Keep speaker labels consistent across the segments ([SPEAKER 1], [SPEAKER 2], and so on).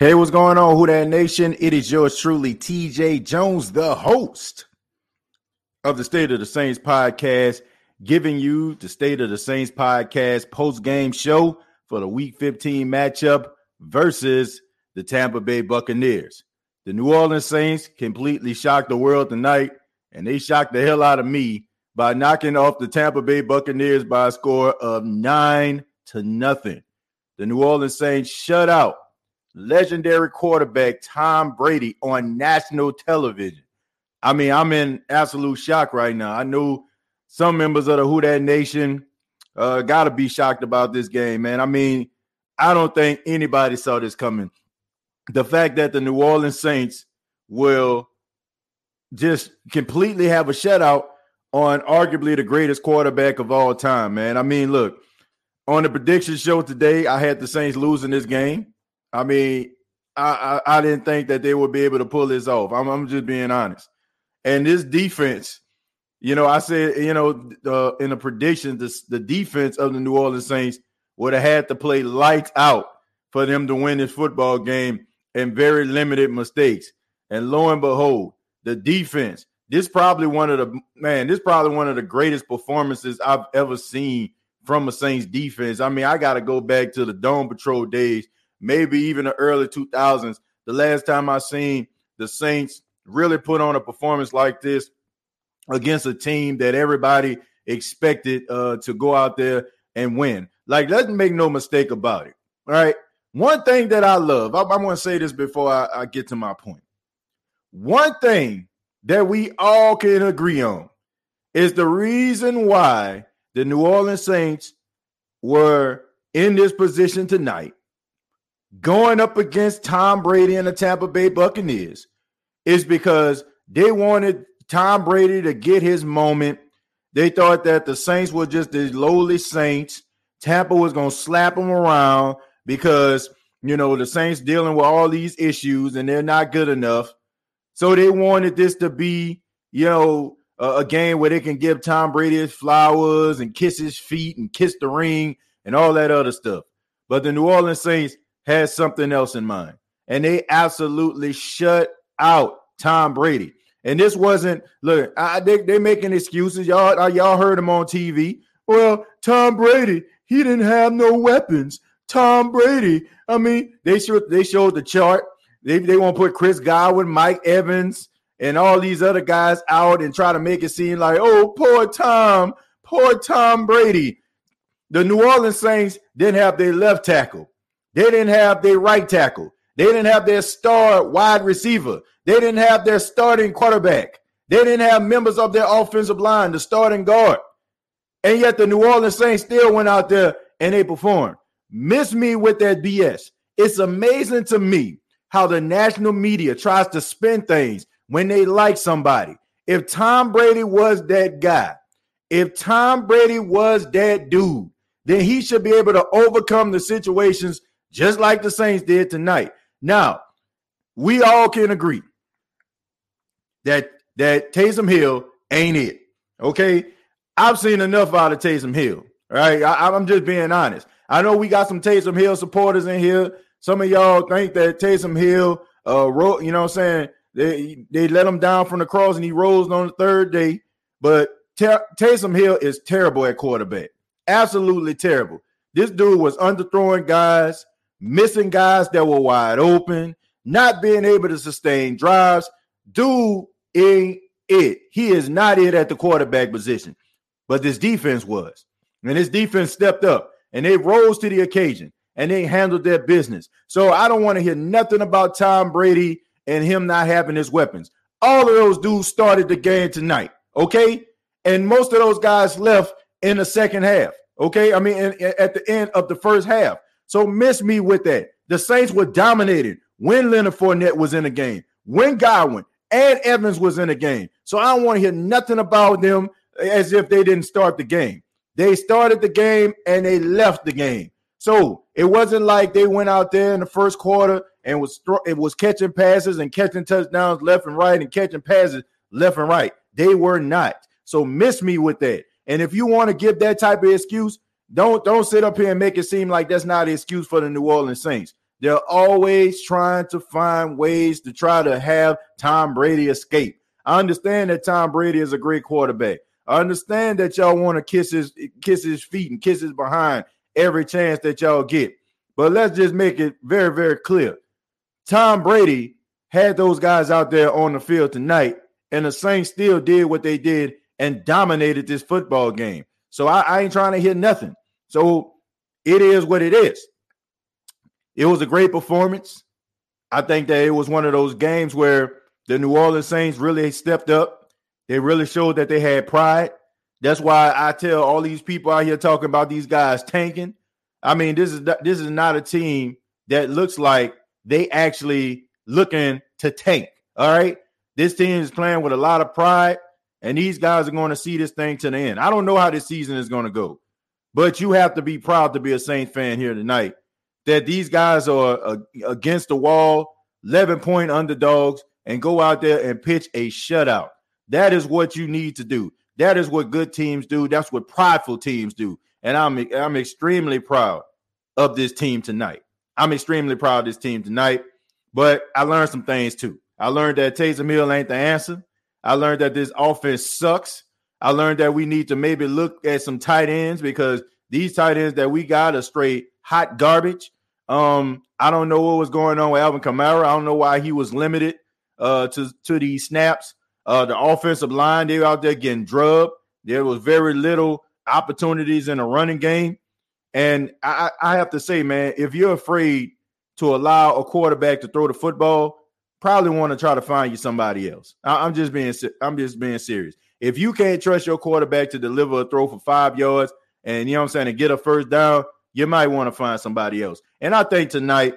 [SPEAKER 1] Hey, what's going on, Who That Nation? It is yours truly, TJ Jones, the host of the State of the Saints podcast, giving you the State of the Saints podcast post game show for the Week 15 matchup versus the Tampa Bay Buccaneers. The New Orleans Saints completely shocked the world tonight, and they shocked the hell out of me by knocking off the Tampa Bay Buccaneers by a score of nine to nothing. The New Orleans Saints shut out legendary quarterback Tom Brady on national television. I mean, I'm in absolute shock right now. I know some members of the Who That Nation uh, got to be shocked about this game, man. I mean, I don't think anybody saw this coming. The fact that the New Orleans Saints will just completely have a shutout on arguably the greatest quarterback of all time, man. I mean, look, on the prediction show today, I had the Saints losing this game. I mean, I, I, I didn't think that they would be able to pull this off. I'm, I'm just being honest. And this defense, you know, I said, you know, in the prediction, this, the defense of the New Orleans Saints would have had to play lights out for them to win this football game and very limited mistakes. And lo and behold, the defense, this probably one of the man, this probably one of the greatest performances I've ever seen from a Saints defense. I mean, I got to go back to the Dome Patrol days maybe even the early 2000s. The last time I seen the Saints really put on a performance like this against a team that everybody expected uh, to go out there and win. Like, let's make no mistake about it. All right. One thing that I love, I, I want to say this before I, I get to my point. One thing that we all can agree on is the reason why the New Orleans Saints were in this position tonight going up against Tom Brady and the Tampa Bay Buccaneers is because they wanted Tom Brady to get his moment. They thought that the Saints were just the lowly Saints. Tampa was going to slap them around because, you know, the Saints dealing with all these issues and they're not good enough. So they wanted this to be, you know, a, a game where they can give Tom Brady his flowers and kiss his feet and kiss the ring and all that other stuff. But the New Orleans Saints had something else in mind. And they absolutely shut out Tom Brady. And this wasn't look, I, they they making excuses. Y'all, uh, y'all heard him on TV. Well, Tom Brady, he didn't have no weapons. Tom Brady. I mean, they showed they showed the chart. They they want to put Chris Godwin, Mike Evans, and all these other guys out and try to make it seem like, oh, poor Tom, poor Tom Brady. The New Orleans Saints didn't have their left tackle. They didn't have their right tackle. They didn't have their star wide receiver. They didn't have their starting quarterback. They didn't have members of their offensive line, the starting guard. And yet the New Orleans Saints still went out there and they performed. Miss me with that BS. It's amazing to me how the national media tries to spin things when they like somebody. If Tom Brady was that guy, if Tom Brady was that dude, then he should be able to overcome the situations just like the Saints did tonight. Now, we all can agree that that Taysom Hill ain't it. Okay. I've seen enough out of Taysom Hill. Right. I, am just being honest. I know we got some Taysom Hill supporters in here. Some of y'all think that Taysom Hill, uh, ro- you know what I'm saying? They they let him down from the cross and he rose on the third day. But Ter- Taysom Hill is terrible at quarterback. Absolutely terrible. This dude was underthrowing guys missing guys that were wide open, not being able to sustain drives. Dude ain't it. He is not it at the quarterback position, but this defense was. And this defense stepped up and they rose to the occasion and they handled their business. So I don't want to hear nothing about Tom Brady and him not having his weapons. All of those dudes started the game tonight, okay? And most of those guys left in the second half, okay? I mean, in, in, at the end of the first half. So miss me with that. The Saints were dominated when Leonard Fournette was in the game, when Godwin and Evans was in the game. So I don't want to hear nothing about them as if they didn't start the game. They started the game and they left the game. So it wasn't like they went out there in the first quarter and was it was catching passes and catching touchdowns left and right and catching passes left and right. They were not. So miss me with that. And if you want to give that type of excuse, don't don't sit up here and make it seem like that's not an excuse for the New Orleans Saints. They're always trying to find ways to try to have Tom Brady escape. I understand that Tom Brady is a great quarterback. I understand that y'all want to kiss his kiss his feet and kiss his behind every chance that y'all get. But let's just make it very, very clear. Tom Brady had those guys out there on the field tonight, and the Saints still did what they did and dominated this football game. So I, I ain't trying to hear nothing. So it is what it is. It was a great performance. I think that it was one of those games where the New Orleans Saints really stepped up. They really showed that they had pride. That's why I tell all these people out here talking about these guys tanking. I mean, this is this is not a team that looks like they actually looking to tank. All right. This team is playing with a lot of pride, and these guys are going to see this thing to the end. I don't know how this season is going to go, but you have to be proud to be a Saints fan here tonight that these guys are uh, against the wall, 11 point underdogs, and go out there and pitch a shutout. That is what you need to do. That is what good teams do. That's what prideful teams do. And I'm I'm extremely proud of this team tonight. I'm extremely proud of this team tonight. But I learned some things too. I learned that Taysom Hill ain't the answer. I learned that this offense sucks. I learned that we need to maybe look at some tight ends because these tight ends that we got are straight hot garbage. Um, I don't know what was going on with Alvin Kamara. I don't know why he was limited uh, to to these snaps. Uh, the offensive line they were out there getting drubbed. There was very little opportunities in the running game, and I, I have to say, man, if you're afraid to allow a quarterback to throw the football, probably want to try to find you somebody else. I, I'm just being I'm just being serious. If you can't trust your quarterback to deliver a throw for five yards and you know what I'm saying to get a first down, you might want to find somebody else. And I think tonight,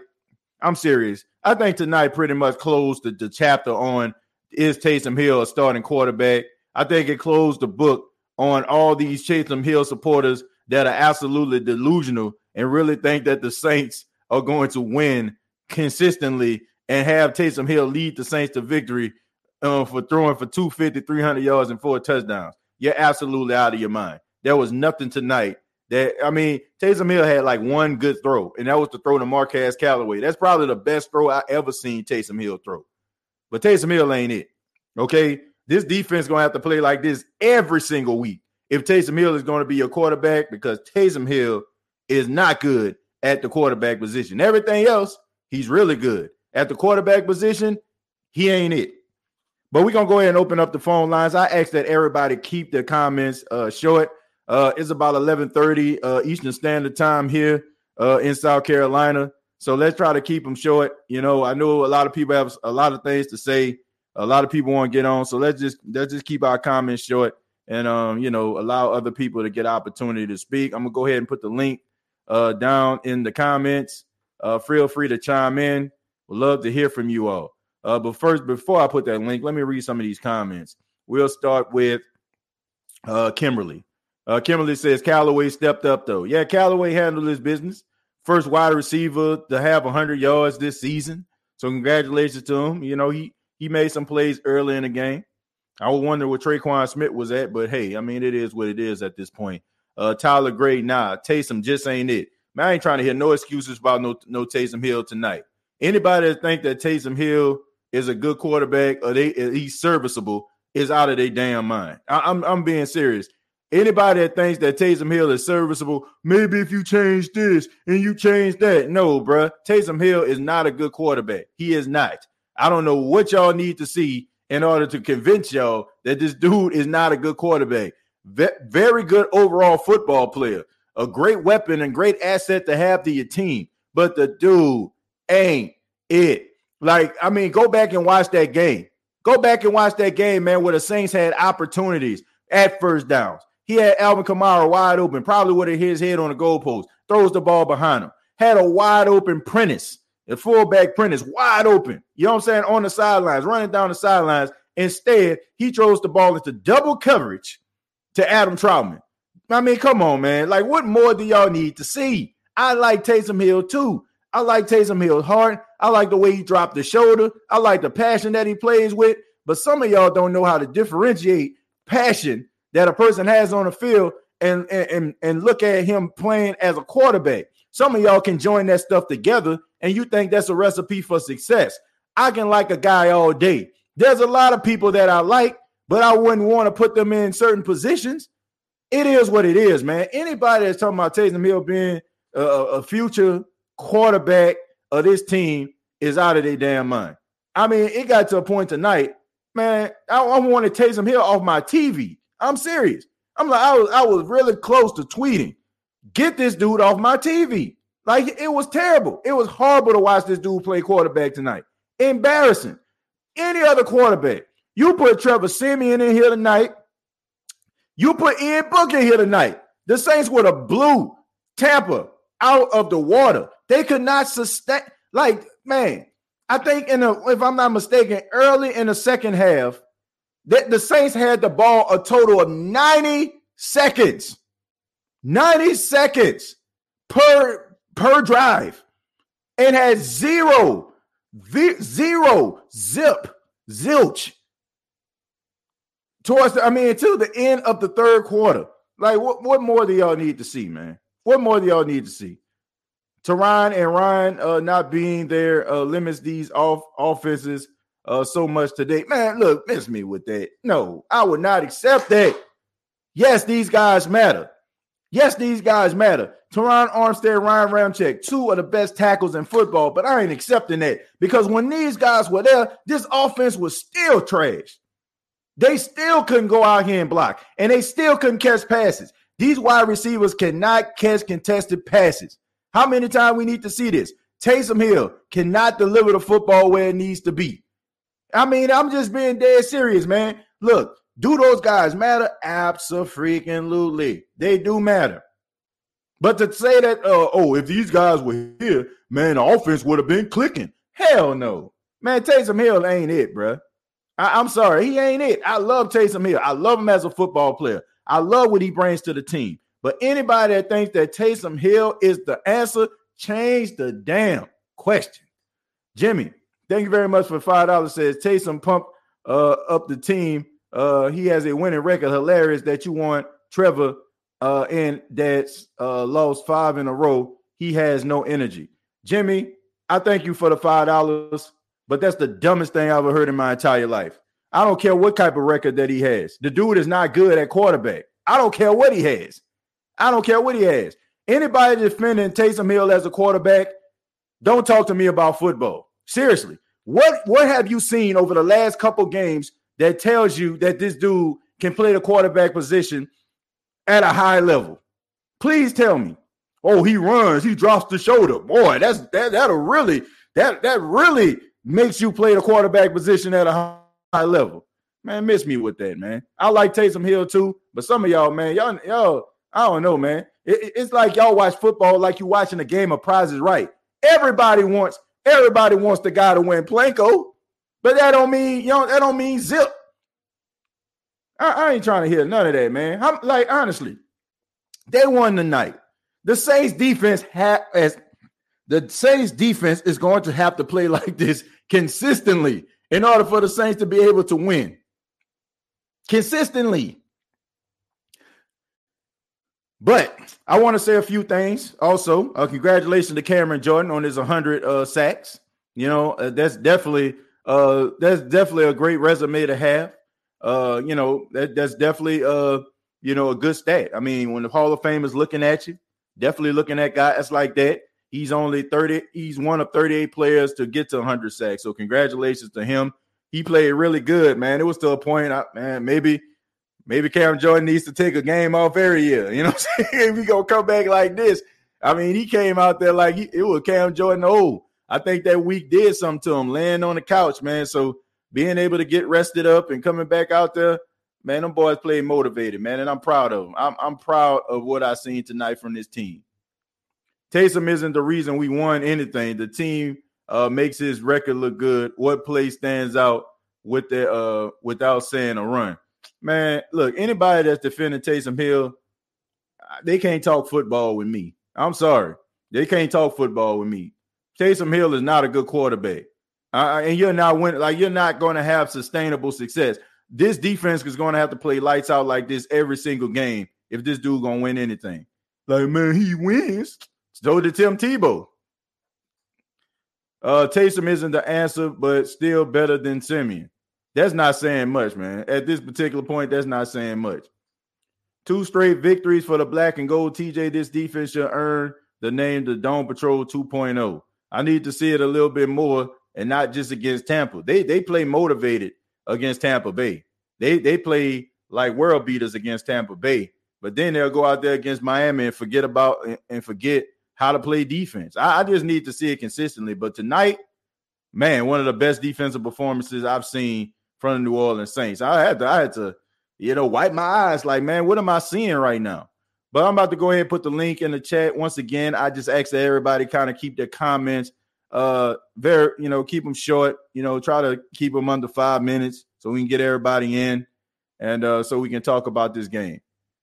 [SPEAKER 1] I'm serious. I think tonight pretty much closed the, the chapter on is Taysom Hill a starting quarterback. I think it closed the book on all these Taysom Hill supporters that are absolutely delusional and really think that the Saints are going to win consistently and have Taysom Hill lead the Saints to victory uh, for throwing for 250, 300 yards and four touchdowns. You're absolutely out of your mind. There was nothing tonight that I mean, Taysom Hill had like one good throw, and that was the throw to Marquez Callaway. That's probably the best throw I ever seen Taysom Hill throw. But Taysom Hill ain't it. Okay. This defense gonna have to play like this every single week if Taysom Hill is going to be your quarterback because Taysom Hill is not good at the quarterback position. Everything else, he's really good. At the quarterback position, he ain't it. But we're gonna go ahead and open up the phone lines. I ask that everybody keep their comments uh, short. Uh, it's about 11:30 uh, Eastern Standard Time here uh, in South Carolina. So let's try to keep them short. You know, I know a lot of people have a lot of things to say. A lot of people want to get on. So let's just let's just keep our comments short and um, you know, allow other people to get opportunity to speak. I'm gonna go ahead and put the link uh down in the comments. Uh, feel free to chime in. Would love to hear from you all. Uh, but first, before I put that link, let me read some of these comments. We'll start with uh Kimberly. Uh, Kimberly says Callaway stepped up though. Yeah, Callaway handled his business. First wide receiver to have 100 yards this season. So congratulations to him. You know he he made some plays early in the game. I would wonder where Tre'Quan Smith was at, but hey, I mean it is what it is at this point. Uh, Tyler Gray, nah, Taysom just ain't it. Man, I ain't trying to hear no excuses about no no Taysom Hill tonight. Anybody that think that Taysom Hill is a good quarterback or they uh, he's serviceable is out of their damn mind. I, I'm I'm being serious. Anybody that thinks that Taysom Hill is serviceable, maybe if you change this and you change that. No, bruh. Taysom Hill is not a good quarterback. He is not. I don't know what y'all need to see in order to convince y'all that this dude is not a good quarterback. very good overall football player, a great weapon and great asset to have to your team. But the dude ain't it. Like, I mean, go back and watch that game. Go back and watch that game, man, where the Saints had opportunities at first downs he had Alvin Kamara wide open, probably would have hit his head on the goalpost, throws the ball behind him. Had a wide open Prentice, the fullback Prentice, wide open. You know what I'm saying? On the sidelines, running down the sidelines. Instead, he throws the ball into double coverage to Adam Trautman. I mean, come on, man. Like, what more do y'all need to see? I like Taysom Hill too. I like Taysom Hill's heart. I like the way he dropped the shoulder. I like the passion that he plays with. But some of y'all don't know how to differentiate passion that a person has on the field and, and, and look at him playing as a quarterback. Some of y'all can join that stuff together and you think that's a recipe for success. I can like a guy all day. There's a lot of people that I like, but I wouldn't want to put them in certain positions. It is what it is, man. Anybody that's talking about Taysom Hill being a, a future quarterback of this team is out of their damn mind. I mean, it got to a point tonight, man. I, I wanted Taysom Hill off my TV. I'm serious. I'm like, I was, I was really close to tweeting, get this dude off my TV. Like it was terrible. It was horrible to watch this dude play quarterback tonight. Embarrassing. Any other quarterback. You put Trevor Siemian in here tonight. You put Ian Book in here tonight. The Saints would have blew Tampa out of the water. They could not sustain. Like, man, I think in the if I'm not mistaken, early in the second half, that the Saints had the ball a total of 90 seconds. 90 seconds per per drive and had zero, zero, zip, zilch towards the, I mean, until the end of the third quarter. Like, what, what more do y'all need to see, man? What more do y'all need to see? Terron and Ryan uh, not being there uh, limits these off offenses uh, so much today. Man, look, miss me with that. No, I would not accept that. Yes, these guys matter. Yes, these guys matter. Terron Armstead, Ryan Ramczyk, two of the best tackles in football, but I ain't accepting that because when these guys were there, this offense was still trash. They still couldn't go out here and block, and they still couldn't catch passes. These wide receivers cannot catch contested passes. How many times we need to see this? Taysom Hill cannot deliver the football where it needs to be. I mean, I'm just being dead serious, man. Look, do those guys matter? Absolutely. They do matter. But to say that, uh, oh, if these guys were here, man, the offense would have been clicking. Hell no. Man, Taysom Hill ain't it, bro. I- am sorry. He ain't it. I love Taysom Hill. I love him as a football player. I love what he brings to the team. But anybody that thinks that Taysom Hill is the answer, change the damn question. Jimmy, thank you very much for five dollars. Says Taysom pump uh, up the team. Uh, he has a winning record. Hilarious that you want Trevor uh, and that's uh, lost five in a row. He has no energy. Jimmy, I thank you for the five dollars, but that's the dumbest thing I've ever heard in my entire life. I don't care what type of record that he has. The dude is not good at quarterback. I don't care what he has. I don't care what he has. Anybody defending Taysom Hill as a quarterback, don't talk to me about football. Seriously, what what have you seen over the last couple games that tells you that this dude can play the quarterback position at a high level? Please tell me. Oh, he runs, he drops the shoulder. Boy, that's that that'll really that that really makes you play the quarterback position at a high level. Man, miss me with that, man. I like Taysom Hill too, but some of y'all, man, y'all, y'all, I don't know, man. It, it's like y'all watch football like you watching a game of prizes right. Everybody wants, everybody wants the guy to win Plinko, but that don't mean, you know, that don't mean zip. I, I ain't trying to hear none of that, man. I'm like, honestly, they won tonight. The Saints defense had as the Saints defense is going to have to play like this consistently in order for the Saints to be able to win consistently. But I want to say a few things also. Uh, congratulations to Cameron Jordan on his 100 uh, sacks. You know, uh, that's definitely uh, that's definitely a great resume to have. Uh, you know, that, that's definitely uh, you know, a good stat. I mean, when the Hall of Fame is looking at you, definitely looking at guys like that. He's only 30, he's one of 38 players to get to 100 sacks. So congratulations to him he played really good, man. It was to a point, I, man, maybe maybe Cam Jordan needs to take a game off every year. You know what I'm saying? if we gonna come back like this. I mean, he came out there like he, it was Cam Jordan old. I think that week did something to him, laying on the couch, man. So being able to get rested up and coming back out there, man, them boys played motivated, man, and I'm proud of them. I'm, I'm proud of what I seen tonight from this team. Taysom isn't the reason we won anything. The team uh, makes his record look good. What play stands out with the uh, without saying a run? Man, look, anybody that's defending Taysom Hill, uh, they can't talk football with me. I'm sorry, they can't talk football with me. Taysom Hill is not a good quarterback, uh, and you're not winning. Like you're not going to have sustainable success. This defense is going to have to play lights out like this every single game if this dude gonna win anything. Like man, he wins. So did Tim Tebow. Uh, Taysom isn't the answer, but still better than Siemian. That's not saying much, man. At this particular point, that's not saying much. Two straight victories for the black and gold. TJ, this defense should earn the name the Dome Patrol 2.0. I need to see it a little bit more and not just against Tampa. They they play motivated against Tampa Bay. They they play like world beaters against Tampa Bay, but then they'll go out there against Miami and forget about and forget how to play defense. I, I just need to see it consistently. But tonight, man, one of the best defensive performances I've seen from of New Orleans Saints. I had to I had to you know wipe my eyes like man, what am I seeing right now? But I'm about to go ahead and put the link in the chat. Once again. I just ask that everybody kind of keep their comments uh very you know keep them short you know try to keep them under five minutes so we can get everybody in and uh so we can talk about this game.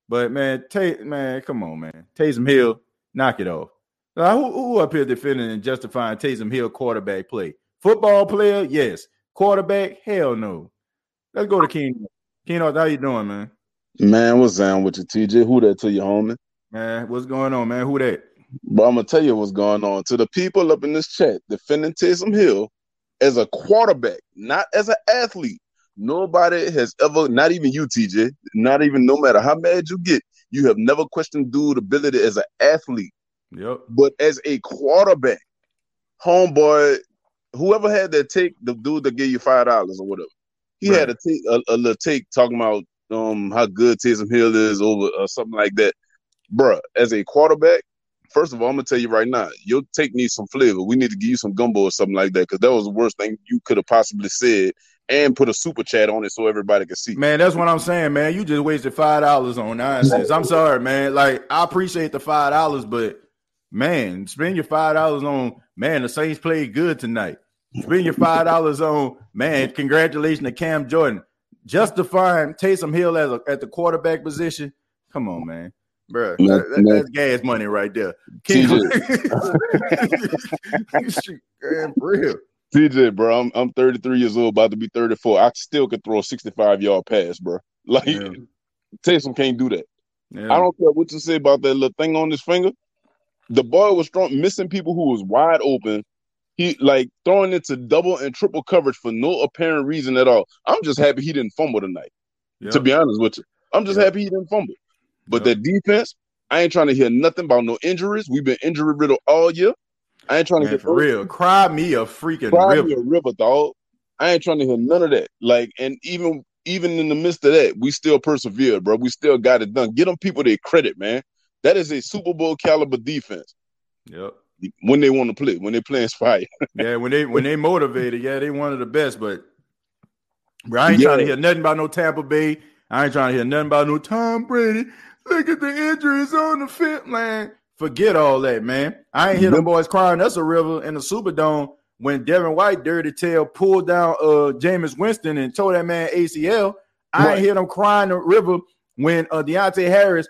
[SPEAKER 1] But man Tay, man come on man. Taysom Hill knock it off. Now, who, who up here defending and justifying Taysom Hill quarterback play? Football player? Yes. Quarterback? Hell no let's go to oh. Keenan Keenan how you doing man
[SPEAKER 2] man what's down with you TJ who that to you homie
[SPEAKER 1] man what's going on man who that
[SPEAKER 2] but I'm gonna tell you what's going on. To the people up in this chat defending Taysom Hill as a quarterback, not as an athlete. Nobody has ever, not even you, TJ, not even no matter how mad you get, you have never questioned dude ability as an athlete.
[SPEAKER 1] Yep.
[SPEAKER 2] But as a quarterback, homeboy, whoever had that take, the dude that gave you five dollars or whatever, he right. had a take a, a little take talking about um how good Taysom Hill is over or something like that. Bruh, as a quarterback, First of all, I'm gonna tell you right now, your take needs some flavor. We need to give you some gumbo or something like that because that was the worst thing you could have possibly said. And put a super chat on it so everybody can see.
[SPEAKER 1] Man, that's what I'm saying, man. You just wasted five dollars on nonsense. I'm sorry, man. Like I appreciate the five dollars, but man, spend your five dollars on man. The Saints played good tonight. Spend your five dollars on man. Congratulations to Cam Jordan justifying Taysom Hill as a, at the quarterback position. Come on, man bro. No, that, no. That's gas money right there.
[SPEAKER 2] TJ, real. TJ, bro, I'm I'm 33 years old, about to be 34. I still could throw a 65 yard pass, bro. Like yeah. Taysom can't do that. Yeah. I don't care what you say about that little thing on his finger. The boy was strong, missing people who was wide open. He like throwing into double and triple coverage for no apparent reason at all. I'm just happy he didn't fumble tonight. Yep. To be honest with you, I'm just yep. happy he didn't fumble. But yep. that defense, I ain't trying to hear nothing about no injuries. We've been injury riddled all year. I ain't trying Man, to get
[SPEAKER 1] for real. Cry me a freaking
[SPEAKER 2] Cry
[SPEAKER 1] river.
[SPEAKER 2] Me a river, dog. I ain't trying to hear none of that. Like, and even even in the midst of that, we still persevered, bro. We still got it done. Get them people their credit, man. That is a Super Bowl caliber defense.
[SPEAKER 1] Yep.
[SPEAKER 2] When they want to play, when they playing fire.
[SPEAKER 1] yeah, when they when they motivated, yeah, they one of the best. But bro, I ain't yeah. trying to hear nothing about no Tampa Bay. I ain't trying to hear nothing about no Tom Brady. Look at the injuries on the fit, man. Forget all that, man. I ain't hear them boys crying. That's a river in the Superdome when Devin White, dirty tail, pulled down uh Jameis Winston and told that man ACL. I right. ain't hear them crying the river when uh Deonte Harris,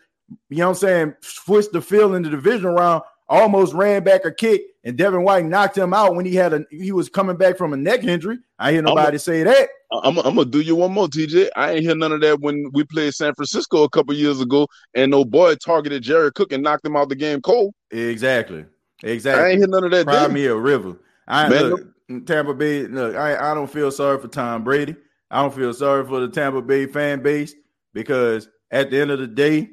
[SPEAKER 1] you know what I'm saying, switched the field in the division round, almost ran back a kick, and Devin White knocked him out when he had a he was coming back from a neck injury. I hear nobody a, say that.
[SPEAKER 2] I'm, I'm, gonna do you one more, TJ. I ain't hear none of that when we played San Francisco a couple years ago, and no boy targeted Jared Cook and knocked him out the game cold.
[SPEAKER 1] Exactly, exactly.
[SPEAKER 2] I ain't hear none of that.
[SPEAKER 1] Cry me a river. I Man, look Tampa Bay. Look, I I don't feel sorry for Tom Brady. I don't feel sorry for the Tampa Bay fan base because at the end of the day,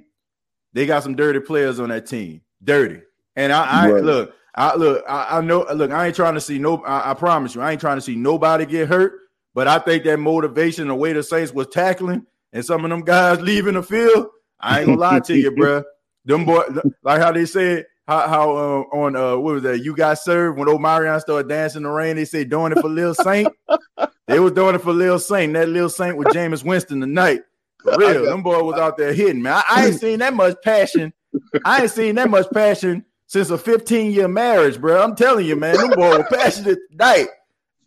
[SPEAKER 1] they got some dirty players on that team. Dirty. And I, I right. look, I look, I, I, know, look, I ain't trying to see no. I, I, promise you, I ain't trying to see nobody get hurt. But I think that motivation, the way the Saints was tackling, and some of them guys leaving the field, I ain't gonna lie to you, bro. Them boy, like how they said, how, how uh, on uh, what was that? You got served when Omarion started dancing in the rain. They said doing it for Lil Saint. they was doing it for Lil Saint. That Lil Saint with Jameis Winston tonight. For real, them boy was out there hitting, man. I, I ain't seen that much passion. I ain't seen that much passion since a 15 year marriage, bro. I'm telling you, man, them boy were passionate tonight.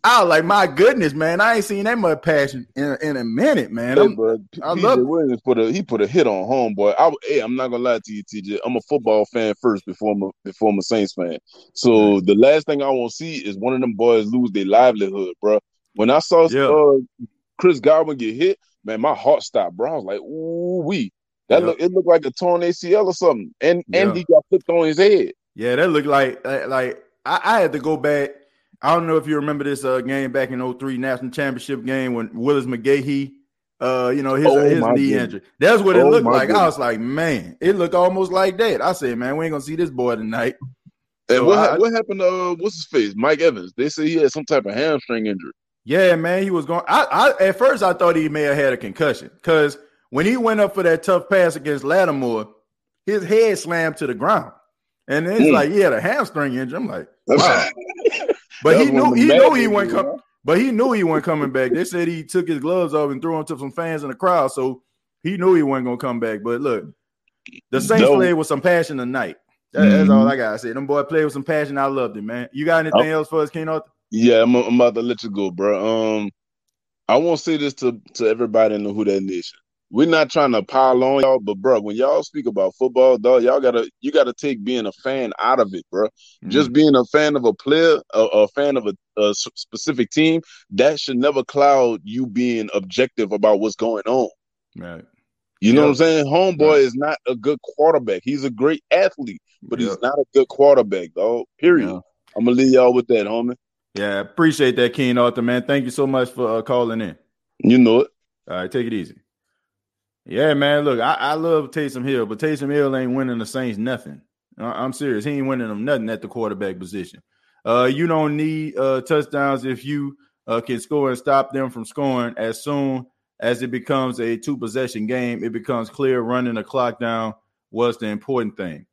[SPEAKER 1] I was like, my goodness, man, I ain't seen that much passion in, in a minute, man. Hey, bro,
[SPEAKER 2] I love Williams put a he put a hit on homeboy. I hey, I'm not gonna lie to you, TJ. I'm a football fan first before I'm a, before I'm a Saints fan. So the last thing I want to see is one of them boys lose their livelihood, bro. When I saw yeah. uh, Chris Godwin get hit, man, my heart stopped, bro. I was like, ooh wee. That look it looked like a torn ACL or something, and and he got flipped on his head.
[SPEAKER 1] Yeah, that looked like like I, I had to go back. I don't know if you remember this uh, game back in 03 national championship game when Willis McGahee, uh, you know, his, oh, his knee goodness. injury. That's what it oh, looked like. Goodness. I was like, man, it looked almost like that. I said, man, we ain't gonna see this boy tonight.
[SPEAKER 2] And so what, I, what happened to uh, what's his face? Mike Evans. They say he had some type of hamstring injury.
[SPEAKER 1] Yeah, man, he was going. I, I at first I thought he may have had a concussion because when he went up for that tough pass against Lattimore, his head slammed to the ground, and it's mm. like he had a hamstring injury. I'm like, wow. but he knew he knew he wasn't coming. But he knew he wasn't coming back. They said he took his gloves off and threw them to some fans in the crowd, so he knew he wasn't gonna come back. But look, the Saints no. played with some passion tonight. That, mm-hmm. That's all I gotta say. Them boy played with some passion. I loved it, man. You got anything else for us, King Arthur?
[SPEAKER 2] Yeah, I'm, I'm, about to let you go, bro. Um, I won't say this to to everybody in the Who That Nation. We're not trying to pile on y'all, but bro, when y'all speak about football, dog, y'all gotta you gotta take being a fan out of it, bro. Mm-hmm. Just being a fan of a player, a, a fan of a, a, specific team, that should never cloud you being objective about what's going on.
[SPEAKER 1] Right.
[SPEAKER 2] You know what I'm saying? Homeboy right. is not a good quarterback. He's a great athlete, but he's not a good quarterback, dog. Period. I'm gonna leave y'all with that, homie.
[SPEAKER 1] Yeah, appreciate that, Keen Arthur, man. Thank you so much for uh, calling in.
[SPEAKER 2] You know it.
[SPEAKER 1] All right, take it easy. Yeah, man. Look, I, I love Taysom Hill, but Taysom Hill ain't winning the Saints nothing. I'm serious. He ain't winning them nothing at the quarterback position. Uh, you don't need uh, touchdowns if you uh, can score and stop them from scoring. As soon as it becomes a two possession game, it becomes clear running the clock down was the important thing.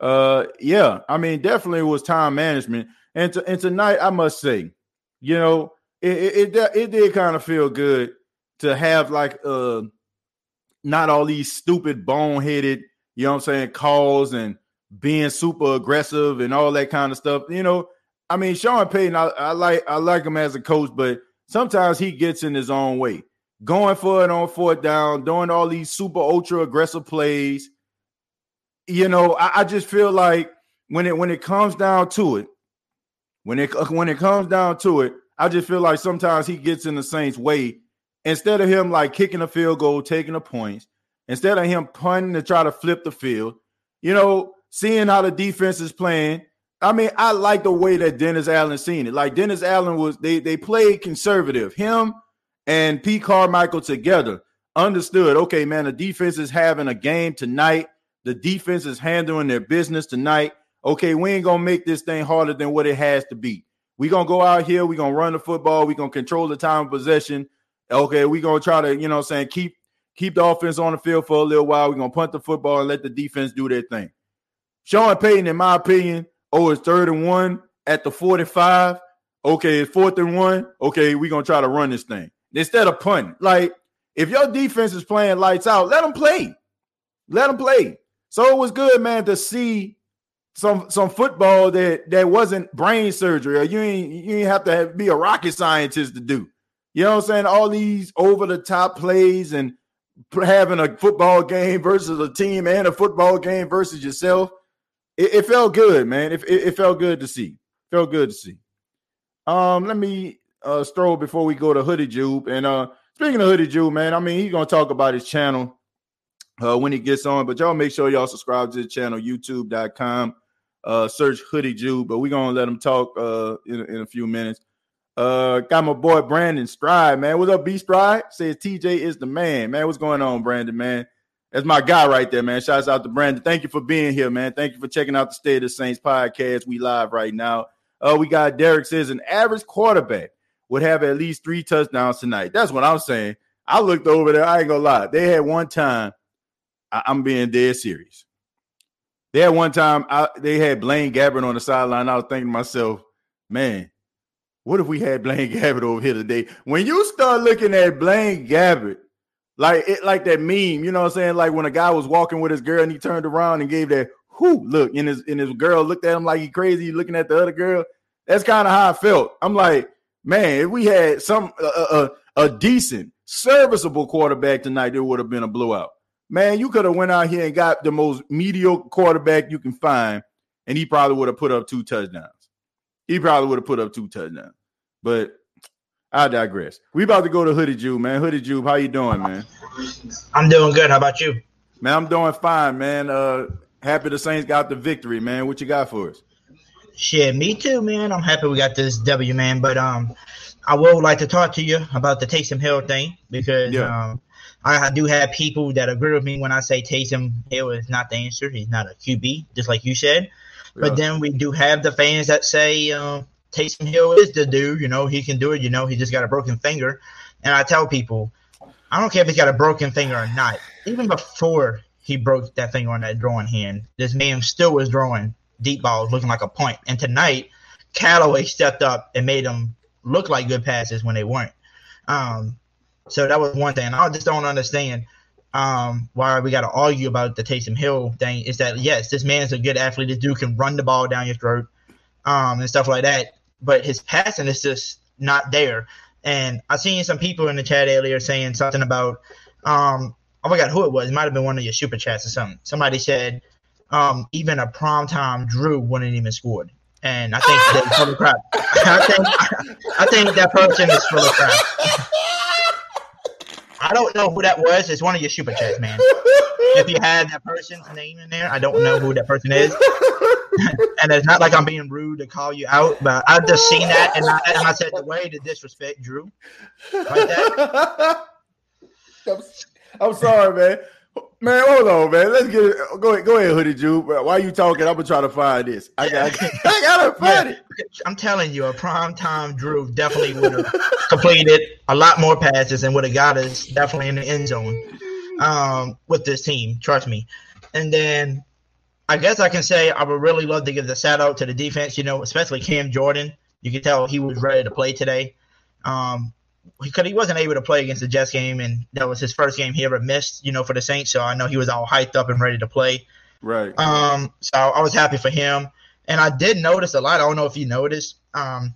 [SPEAKER 1] Uh, yeah, I mean, definitely was time management. And, to, and tonight, I must say, you know, it it, it, it did kind of feel good to have like uh not all these stupid boneheaded, you know what I'm saying, calls and being super aggressive and all that kind of stuff. You know, I mean, Sean Payton, I, I like I like him as a coach, but sometimes he gets in his own way, going for it on fourth down, doing all these super ultra aggressive plays. You know, I, I just feel like when it when it comes down to it, when it when it comes down to it, I just feel like sometimes he gets in the Saints' way. Instead of him like kicking a field goal, taking the points, instead of him punting to try to flip the field, you know, seeing how the defense is playing. I mean, I like the way that Dennis Allen seen it. Like Dennis Allen was, they they played conservative. Him and Pete Carmichael together understood. Okay, man, the defense is having a game tonight. The defense is handling their business tonight okay, we ain't gonna make this thing harder than what it has to be. we gonna go out here, we gonna run the football, we gonna control the time of possession. Okay, we gonna try to, you know I'm saying, keep keep the offense on the field for a little while. We're gonna punt the football and let the defense do their thing. Sean Payton, in my opinion, oh, it's third and one at the 45. Okay, it's fourth and one. Okay, we're gonna try to run this thing. Instead of punting. Like, if your defense is playing lights out, let them play. Let them play. So it was good, man, to see some some football that that wasn't brain surgery or you ain't you ain't have to have, be a rocket scientist to do. You know what I'm saying? All these over the top plays and having a football game versus a team and a football game versus yourself. It, it felt good, man. It, it, it, felt good to see. Felt good to see. Um, let me uh stroll before we go to Hoodie Jube. And uh speaking of Hoodie Jube, man, I mean he's gonna talk about his channel uh when he gets on, but y'all make sure y'all subscribe to the channel, youtube.com uh, search Hoodie Jew, but we're gonna let him talk uh, in, in a few minutes. Uh, got my boy Brandon Stride, man. What's up, B Stride? Says TJ is the man, man. What's going on, Brandon, man? That's my guy right there, man. Shouts out to Brandon. Thank you for being here, man. Thank you for checking out the State of the Saints podcast. We live right now. Uh, we got Derek says an average quarterback would have at least three touchdowns tonight. That's what I'm saying. I looked over there. I ain't gonna lie. They had one time. I- I'm being dead serious. They had one time I, they had Blaine Gabbert on the sideline. I was thinking to myself, man, what if we had Blaine Gabbert over here today? When you start looking at Blaine Gabbert, like it, like that meme, you know what I'm saying? Like when a guy was walking with his girl and he turned around and gave that whoo look, and his and his girl looked at him like he crazy, looking at the other girl. That's kind of how I felt. I'm like, man, if we had some a, a, a decent, serviceable quarterback tonight, there would have been a blowout man, you could have went out here and got the most mediocre quarterback you can find, and he probably would have put up two touchdowns. He probably would have put up two touchdowns. But I digress. We about to go to Hoodie Jew, man. Hoodie Jew, how you doing, man?
[SPEAKER 3] I'm doing good. How about you?
[SPEAKER 1] Man, I'm doing fine, man. Uh happy the Saints got the victory, man. What you got for us?
[SPEAKER 3] Shit, me too, man. I'm happy we got this W, man. But um, I would like to talk to you about the Taysom Hill thing because yeah. um, I do have people that agree with me when I say Taysom Hill is not the answer. He's not a QB, just like you said. Yeah. But then we do have the fans that say um, Taysom Hill is the dude. You know, he can do it. You know, he just got a broken finger. And I tell people, I don't care if he's got a broken finger or not. Even before he broke that finger on that drawing hand, this man still was drawing deep balls looking like a point. And tonight, Callaway stepped up and made them look like good passes when they weren't. Um, so that was one thing. I just don't understand um, why we got to argue about the Taysom Hill thing. Is that yes, this man's a good athlete. This dude can run the ball down your throat um, and stuff like that. But his passing is just not there. And I seen some people in the chat earlier saying something about um, I forgot who it was. It might have been one of your super chats or something. Somebody said um, even a prime time Drew wouldn't even scored. And I think that's full of crap. I think I think that person is full of crap. I don't know who that was. It's one of your super chats, man. If you had that person's name in there, I don't know who that person is. and it's not like I'm being rude to call you out, but I've just seen that and I, and I said the way to disrespect Drew. Like that.
[SPEAKER 1] I'm, I'm sorry, man. Man, hold on, man. Let's get it. Go ahead, go ahead, Hoodie Jew. While you talking, I'm gonna try to find this. I got, I gotta find yeah. it.
[SPEAKER 3] I'm telling you, a prime time Drew definitely would have completed a lot more passes and would have got us definitely in the end zone um, with this team. Trust me. And then I guess I can say I would really love to give the shout out to the defense. You know, especially Cam Jordan. You can tell he was ready to play today. Um, because he wasn't able to play against the Jets game, and that was his first game he ever missed, you know, for the Saints. So I know he was all hyped up and ready to play.
[SPEAKER 1] Right.
[SPEAKER 3] Um. So I was happy for him, and I did notice a lot. I don't know if you noticed. Um,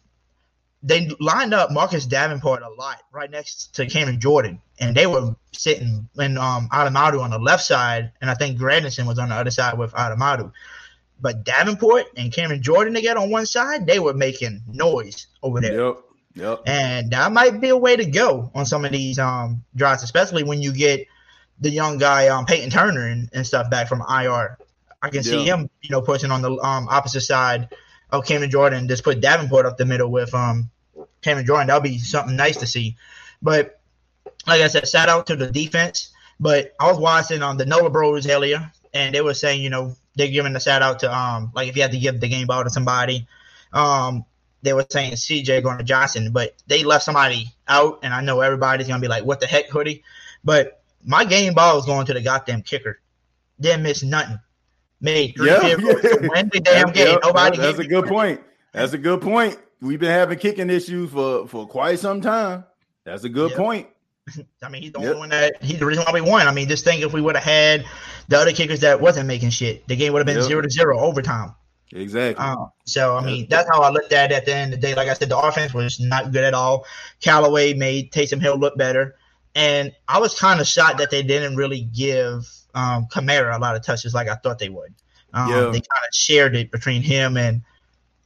[SPEAKER 3] they lined up Marcus Davenport a lot right next to Cameron Jordan, and they were sitting in um Adamadu on the left side, and I think Granderson was on the other side with Adamadu. But Davenport and Cameron Jordan together on one side, they were making noise over there.
[SPEAKER 1] Yep. Yep.
[SPEAKER 3] And that might be a way to go on some of these um drives, especially when you get the young guy um Peyton Turner and, and stuff back from IR. I can see him, you know, pushing on the um opposite side of Cameron Jordan, just put Davenport up the middle with um Cameron Jordan. That'll be something nice to see. But like I said, shout out to the defense. But I was watching on um, the Nola Bros earlier, and they were saying, you know, they're giving a shout out to um like if you had to give the game ball to somebody, um they were saying CJ Gardner-Johnson, but they left somebody out, and I know everybody's gonna be like, "What the heck, hoodie?" But my game ball is going to the goddamn kicker. Didn't miss nothing. Made three yeah, yeah. win the damn game. Yep, Nobody.
[SPEAKER 1] That's a good point. That's a good point. We've been having kicking issues for for quite some time. That's a good yep. point.
[SPEAKER 3] I mean, he's the yep. only one that he's the reason why we won. I mean, just think if we would have had the other kickers that wasn't making shit, the game would have been zero to zero overtime.
[SPEAKER 1] Exactly.
[SPEAKER 3] Um, so I mean, that's how I looked at it at the end of the day. Like I said, the offense was not good at all. Callaway made Taysom Hill look better, and I was kind of shocked that they didn't really give um, Kamara a lot of touches like I thought they would. Um, yeah. They kind of shared it between him and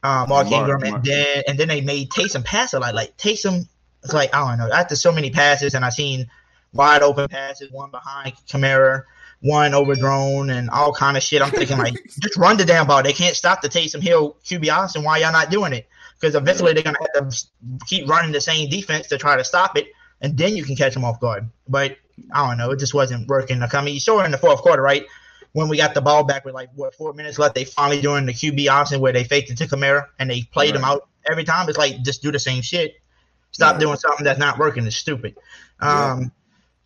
[SPEAKER 3] uh, Mark, Mark Ingram, Mark. and then and then they made Taysom pass a lot. Like Taysom, it's like I don't know. After so many passes, and I seen wide open passes, one behind Kamara one overthrown and all kind of shit. I'm thinking like, just run the damn ball. They can't stop the Taysom Hill QB option. Why y'all not doing it? Because eventually they're gonna have to keep running the same defense to try to stop it, and then you can catch them off guard. But I don't know, it just wasn't working. I mean, you saw it in the fourth quarter, right? When we got the ball back with like what four minutes left, they finally doing the QB option where they faked it to Kamara and they played right. him out every time. It's like just do the same shit. Stop right. doing something that's not working. It's stupid. Um, yeah.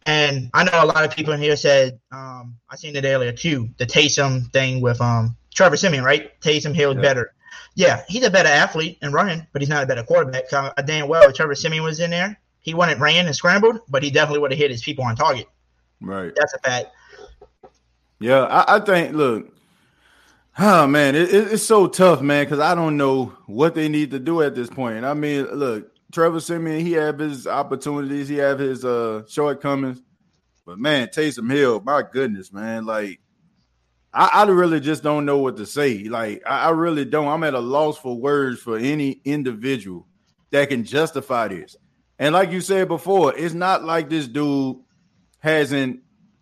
[SPEAKER 3] And I know a lot of people in here said, um, I seen it earlier too, the Taysom thing with um, Trevor Siemian, right? Taysom Hill yeah. better. Yeah, he's a better athlete and running, but he's not a better quarterback. Uh, damn well, if Trevor Siemian was in there, he wouldn't ran and scrambled, but he definitely would have hit his people on target.
[SPEAKER 1] Right.
[SPEAKER 3] That's a fact.
[SPEAKER 1] Yeah, I, I think. Look, oh man, it, it, it's so tough, man, because I don't know what they need to do at this point. I mean, look, Trevor Siemian, he have his opportunities, he have his uh shortcomings. But man, Taysom Hill, my goodness, man, like I, I really just don't know what to say. Like I, I really don't. I'm at a loss for words for any individual that can justify this. And like you said before, it's not like this dude hasn't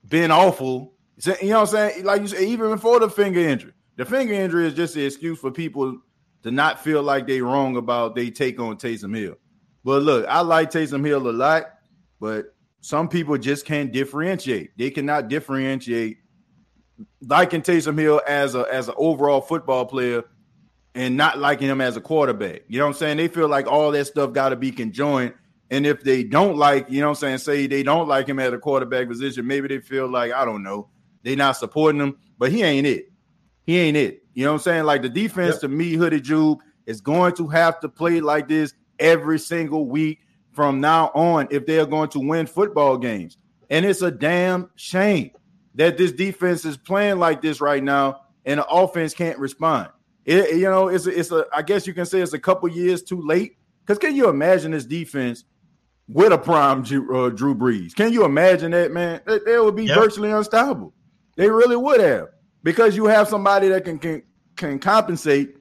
[SPEAKER 1] been awful. You know what I'm saying? Like you said, even before the finger injury. The finger injury is just an excuse for people to not feel like they wrong about they take on Taysom Hill. But look, I like Taysom Hill a lot, but some people just can't differentiate. They cannot differentiate liking Taysom Hill as a as an overall football player and not liking him as a quarterback. You know what I'm saying? They feel like all that stuff got to be conjoined. And if they don't like, you know what I'm saying, say they don't like him at a quarterback position, maybe they feel like, I don't know, they not supporting him, but he ain't it. He ain't it. You know what I'm saying? Like the defense yep. to me, Hoodie Jube, is going to have to play like this every single week from now on if they're going to win football games. And it's a damn shame that this defense is playing like this right now and the offense can't respond. It, you know, it's a, it's a I guess you can say it's a couple years too late. Because can you imagine this defense with a prime Drew, uh, Drew Brees? Can you imagine that, man? They, they would be yep. virtually unstoppable. They really would have because you have somebody that can can, can compensate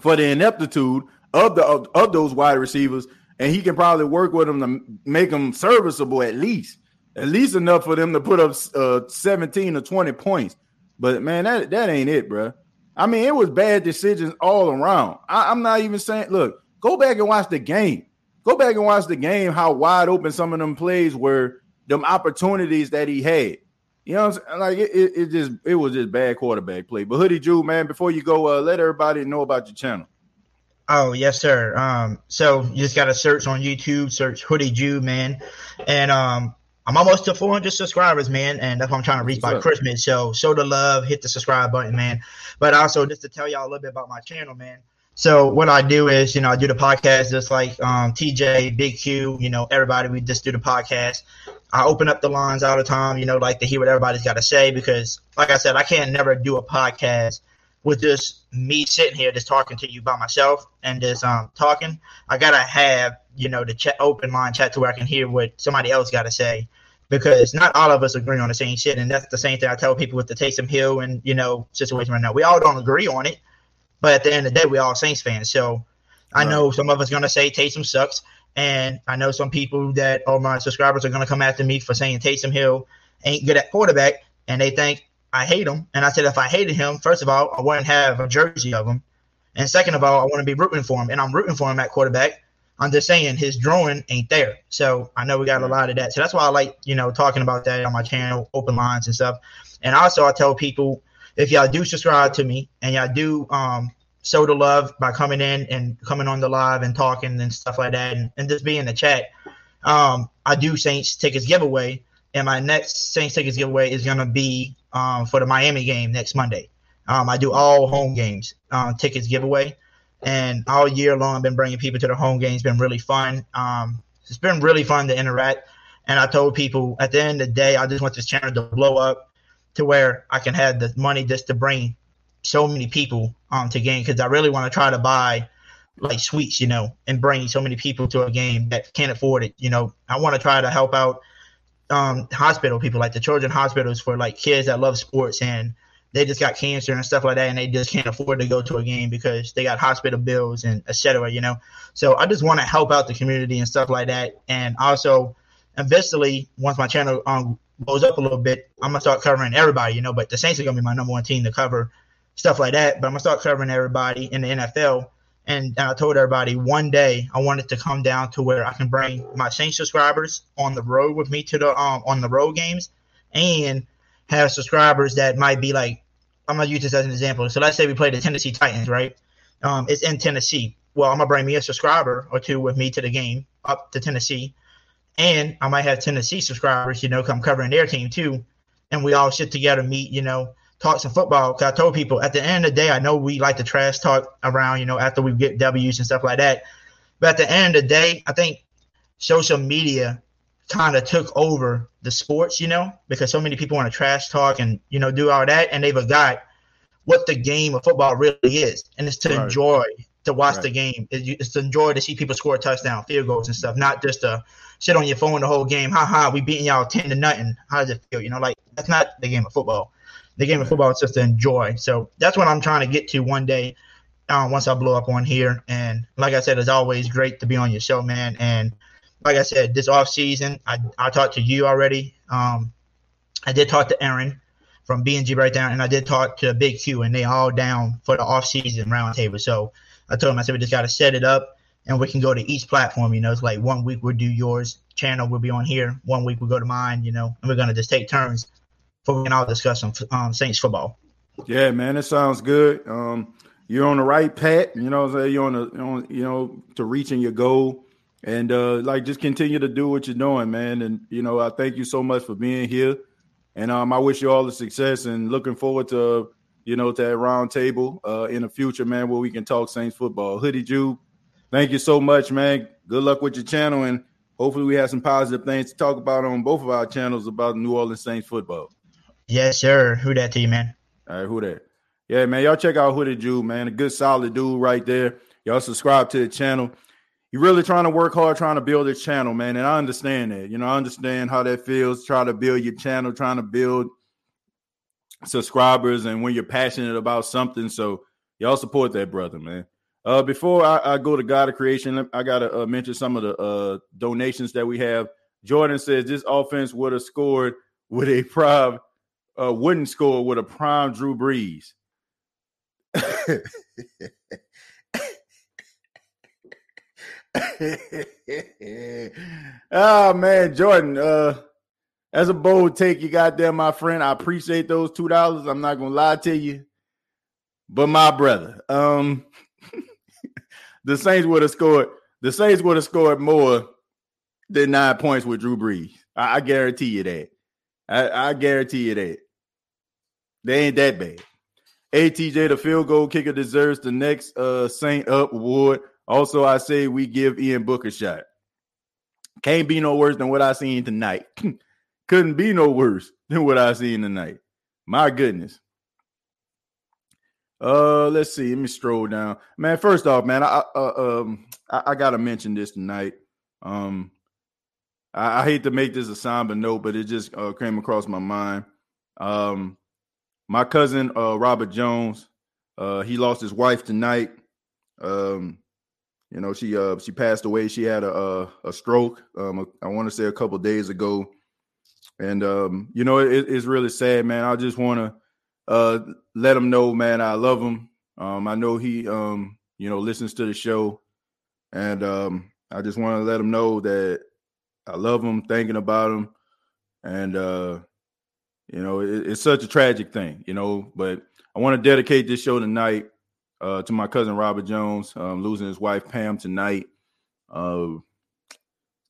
[SPEAKER 1] for the ineptitude of the of, of those wide receivers, and he can probably work with them to make them serviceable at least, at least enough for them to put up uh, seventeen or twenty points. But man, that that ain't it, bro. I mean, it was bad decisions all around. I, I'm not even saying, look, go back and watch the game. Go back and watch the game. How wide open some of them plays were, them opportunities that he had. You know, like it, it, it, just it was just bad quarterback play. But Hoodie Jew, man, before you go, uh, let everybody know about your channel.
[SPEAKER 3] Oh yes, sir. Um, so you just got to search on YouTube, search Hoodie Jew, man, and um, I'm almost to 400 subscribers, man, and that's what I'm trying to reach by? Christmas. So show the love, hit the subscribe button, man. But also just to tell y'all a little bit about my channel, man. So what I do is, you know, I do the podcast just like um, TJ, Big Q, you know, everybody. We just do the podcast. I open up the lines all the time, you know, like to hear what everybody's got to say because, like I said, I can't never do a podcast with just me sitting here just talking to you by myself and just um, talking. I gotta have you know the chat, open line chat to where I can hear what somebody else got to say because not all of us agree on the same shit, and that's the same thing I tell people with the Taysom Hill and you know situation right now. We all don't agree on it, but at the end of the day, we all Saints fans. So I know some of us gonna say Taysom sucks, and I know some people that are my subscribers are gonna come after me for saying Taysom Hill ain't good at quarterback, and they think I hate him. And I said if I hated him, first of all, I wouldn't have a jersey of him, and second of all, I want to be rooting for him, and I'm rooting for him at quarterback. I'm just saying his drawing ain't there. So I know we got a lot of that. So that's why I like, you know, talking about that on my channel, open lines and stuff. And also I tell people if y'all do subscribe to me and y'all do um show the love by coming in and coming on the live and talking and stuff like that and, and just being in the chat. Um, I do Saints tickets giveaway, and my next Saints tickets giveaway is gonna be um for the Miami game next Monday. Um, I do all home games um, tickets giveaway. And all year long, I've been bringing people to the home games. Been really fun. Um, it's been really fun to interact. And I told people at the end of the day, I just want this channel to blow up to where I can have the money just to bring so many people um, to game because I really want to try to buy like suites, you know, and bring so many people to a game that can't afford it. You know, I want to try to help out um, hospital people, like the children hospitals for like kids that love sports and they just got cancer and stuff like that, and they just can't afford to go to a game because they got hospital bills and etc. You know, so I just want to help out the community and stuff like that, and also eventually once my channel um, goes up a little bit, I'm gonna start covering everybody. You know, but the Saints are gonna be my number one team to cover stuff like that. But I'm gonna start covering everybody in the NFL. And, and I told everybody one day I wanted to come down to where I can bring my Saints subscribers on the road with me to the um on the road games and have subscribers that might be like I'm gonna use this as an example. So let's say we play the Tennessee Titans, right? Um, it's in Tennessee. Well, I'm gonna bring me a subscriber or two with me to the game up to Tennessee, and I might have Tennessee subscribers, you know, come covering their team too, and we all sit together, meet, you know, talk some football. Cause I told people at the end of the day, I know we like to trash talk around, you know, after we get W's and stuff like that, but at the end of the day, I think social media kind of took over the sports, you know, because so many people want to trash talk and, you know, do all that. And they forgot what the game of football really is. And it's to right. enjoy, to watch right. the game. It's to enjoy to see people score a touchdown, field goals and stuff, not just to sit on your phone the whole game. Ha ha, we beating y'all 10 to nothing. How does it feel? You know, like that's not the game of football. The game of football is just to enjoy. So that's what I'm trying to get to one day. Um, once I blow up on here, and like I said, it's always great to be on your show, man. And like I said, this off season, I I talked to you already. Um, I did talk to Aaron, from BNG Breakdown, and I did talk to Big Q, and they all down for the off-season roundtable. So I told him, I said, we just got to set it up, and we can go to each platform. You know, it's like one week we'll do yours channel, we'll be on here. One week we'll go to mine. You know, and we're gonna just take turns for we can all discuss some um, Saints football.
[SPEAKER 1] Yeah, man, it sounds good. Um, you're on the right path. You know, you're on the on, you know to reaching your goal, and uh, like just continue to do what you're doing, man. And you know, I thank you so much for being here, and um, I wish you all the success and looking forward to you know to that round table uh, in the future, man, where we can talk Saints football. Hoodie Jew, thank you so much, man. Good luck with your channel, and hopefully we have some positive things to talk about on both of our channels about New Orleans Saints football.
[SPEAKER 3] Yes, sir. Who that to you, man?
[SPEAKER 1] All right, who that? Yeah, man. Y'all check out Who Hooded Jew, man. A good solid dude right there. Y'all subscribe to the channel. You really trying to work hard, trying to build his channel, man. And I understand that. You know, I understand how that feels. Try to build your channel, trying to build subscribers, and when you're passionate about something. So y'all support that brother, man. Uh, before I, I, go to God of Creation, I gotta uh, mention some of the uh, donations that we have. Jordan says this offense would have scored with a prime, uh, wouldn't score with a prime Drew Brees. oh man, Jordan. Uh, as a bold take you got there, my friend. I appreciate those two dollars. I'm not gonna lie to you, but my brother, um, the Saints would have scored. The Saints would have scored more than nine points with Drew Brees. I, I guarantee you that. I, I guarantee you that. They ain't that bad. ATJ, the field goal kicker, deserves the next uh, Saint Up award. Also, I say we give Ian Book a shot. Can't be no worse than what I seen tonight. Couldn't be no worse than what I seen tonight. My goodness. Uh, let's see. Let me stroll down, man. First off, man, I uh, um I, I, gotta mention this tonight. Um, I, I, hate to make this a somber note, but it just uh, came across my mind. Um, my cousin uh, Robert Jones, uh, he lost his wife tonight. Um, you know, she uh she passed away. She had a a, a stroke. Um, I want to say a couple days ago, and um, you know, it, it's really sad, man. I just want to uh let him know, man, I love him. Um, I know he um you know listens to the show, and um, I just want to let him know that I love him, thinking about him, and uh you know, it, it's such a tragic thing, you know. But I want to dedicate this show tonight uh, to my cousin Robert Jones, um, losing his wife Pam tonight. Uh,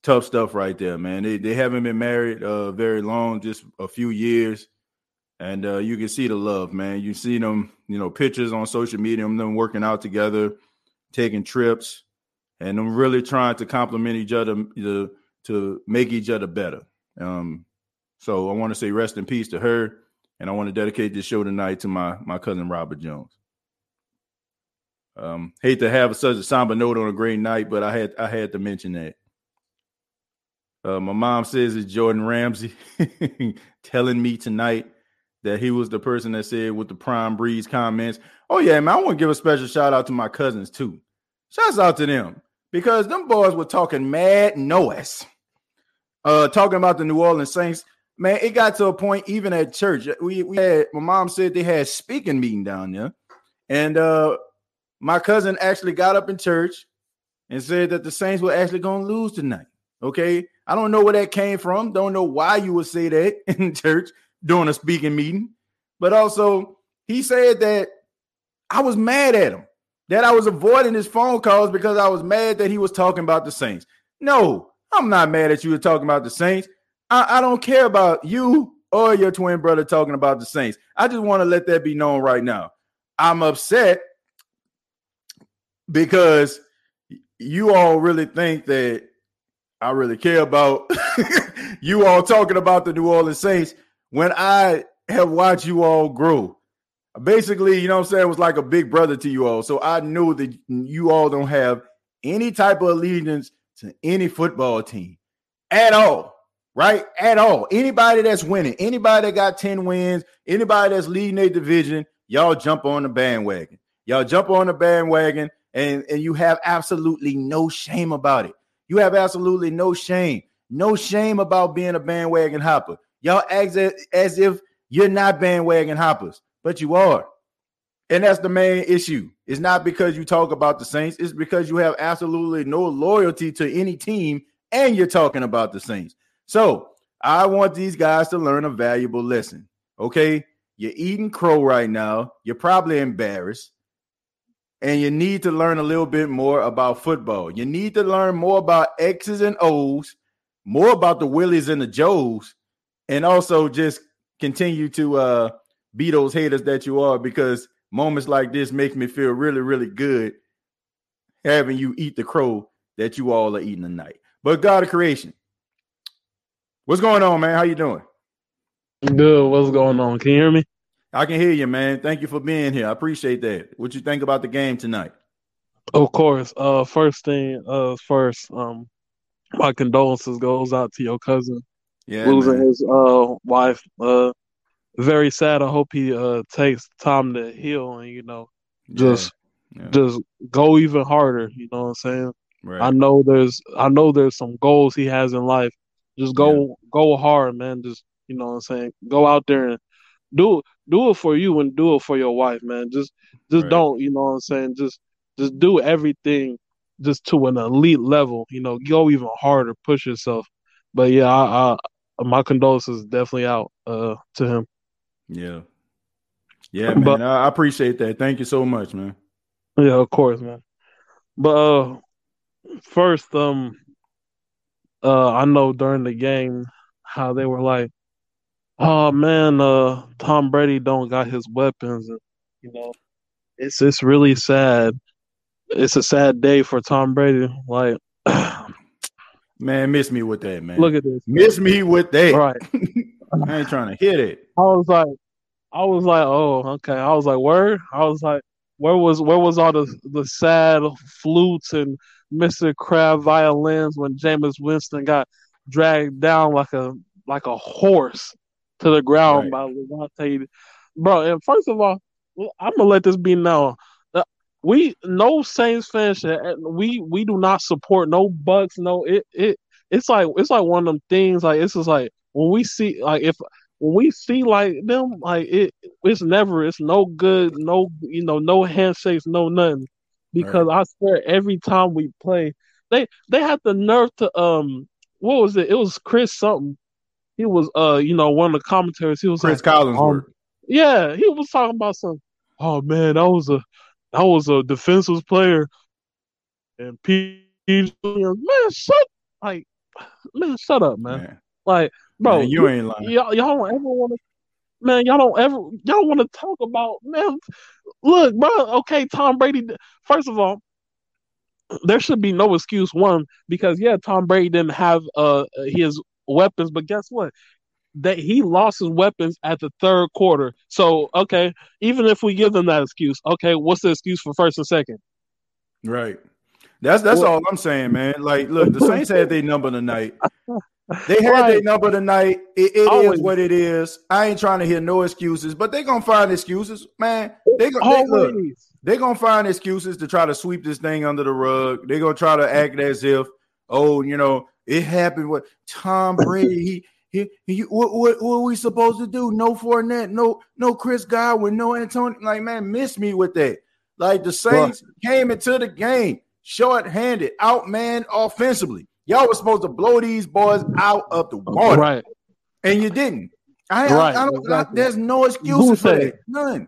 [SPEAKER 1] tough stuff right there, man. They they haven't been married uh, very long, just a few years, and uh, you can see the love, man. You see them, you know, pictures on social media, them working out together, taking trips, and them really trying to complement each other to to make each other better. Um, so I want to say rest in peace to her, and I want to dedicate this show tonight to my my cousin Robert Jones. Um, hate to have such a somber note on a great night, but I had I had to mention that. Uh, my mom says it's Jordan Ramsey telling me tonight that he was the person that said with the prime Brees comments. Oh yeah, man, I want to give a special shout out to my cousins too. Shouts out to them because them boys were talking mad noise, uh, talking about the New Orleans Saints man, it got to a point even at church. We we had my mom said they had speaking meeting down there, and uh my cousin actually got up in church and said that the Saints were actually going to lose tonight. Okay, I don't know where that came from. Don't know why you would say that in church during a speaking meeting, but also he said that I was mad at him. That I was avoiding his phone calls because I was mad that he was talking about the Saints. No, I'm not mad at you talking about the Saints. I, I don't care about you or your twin brother talking about the Saints. I just want to let that be known right now. I'm upset because you all really think that I really care about you all talking about the New Orleans Saints when I have watched you all grow. Basically, you know what I'm saying, was like a big brother to you all. So I knew that you all don't have any type of allegiance to any football team at all right? At all. Anybody that's winning, anybody that got 10 wins, anybody that's leading a division, y'all jump on the bandwagon. Y'all jump on the bandwagon and, and you have absolutely no shame about it. You have absolutely no shame. No shame about being a bandwagon hopper. Y'all act as, as if You're not bandwagon hoppers, but you are. And that's the main issue. It's not because you talk about the Saints, it's because you have absolutely no loyalty to any team and you're talking about the Saints. So I want these guys to learn a valuable lesson. Okay. You're eating crow right now. You're probably embarrassed. And you need to learn a little bit more about football. You need to learn more about X's and O's, more about the Willies and the Joes, and also just continue to uh, be those haters that you are because moments like this make me feel really, really good having you eat the crow that you all are eating tonight. But God of creation, what's going on, man? How you doing?
[SPEAKER 4] Good. What's going on? Can you hear me?
[SPEAKER 1] I can hear you, man. Thank you for being here. I appreciate that. What you think about the game tonight?
[SPEAKER 4] Of course. Uh, first thing, uh, first, um, my condolences goes out to your cousin. Yeah, losing man. his uh wife. Uh, very sad. I hope he uh takes time to heal and you know just yeah. Yeah. just go even harder. You know what I'm saying? Right. I know there's I know there's some goals he has in life. Just go yeah. go hard, man. Just you know what I'm saying? Go out there and do do it for you and do it for your wife, man. Just just right. don't, you know what I'm saying? Just just do everything just to an elite level. You know, go even harder, push yourself. But yeah, I, I my condolences definitely out uh to him.
[SPEAKER 1] Yeah. Yeah, man. But, I appreciate that. Thank you so much, man.
[SPEAKER 4] Yeah, of course, man. But uh first, um uh I know during the game how they were like, Oh man, uh Tom Brady don't got his weapons and you know, it's it's really sad. It's a sad day for Tom Brady. Like
[SPEAKER 1] Man, miss me with that, man.
[SPEAKER 4] Look at this.
[SPEAKER 1] Miss me with that. Right. I ain't trying to hit it.
[SPEAKER 4] I was like, I was like, oh, okay. I was like, where? I was like, where was where was all the the sad flutes and Mr. Crab violins when Jameis Winston got dragged down like a like a horse to the ground right. by Lavonte. Bro, and first of all, I'm gonna let this be known. Uh, we no Saints fans. We we do not support no Bucks. No, it it it's like it's like one of them things. Like it's just like when we see like if when we see like them like it it's never it's no good no you know no handshakes no nothing because right. I swear every time we play they they had the nerve to um what was it? It was Chris something. He was uh you know one of the commentators he was
[SPEAKER 1] Chris like, Collinsworth. um,
[SPEAKER 4] yeah he was talking about some oh man that was a that was a defensive player. And P man shut like man shut up man, man. like bro man, you ain't lying. y'all, y'all don't ever want to man y'all don't ever y'all want to talk about man look bro okay Tom Brady first of all there should be no excuse one because yeah Tom Brady didn't have uh his weapons, but guess what? That he lost his weapons at the third quarter. So okay, even if we give them that excuse, okay, what's the excuse for first and second?
[SPEAKER 1] Right. That's that's well, all I'm saying, man. Like, look, the Saints had their number tonight. They had right. their number tonight. It, it is what it is. I ain't trying to hear no excuses, but they gonna find excuses, man. They gonna they, look, they gonna find excuses to try to sweep this thing under the rug. They're gonna try to act as if, oh, you know, it happened with Tom Brady. He, he, he what, what, what, are we supposed to do? No Fournette, no, no Chris Godwin, no Antonio. Like, man, miss me with that. Like the Saints came into the game short-handed, outman offensively. Y'all were supposed to blow these boys out of the water,
[SPEAKER 4] right?
[SPEAKER 1] And you didn't. I, right, I, I don't. Exactly. I, there's no excuses for that. None.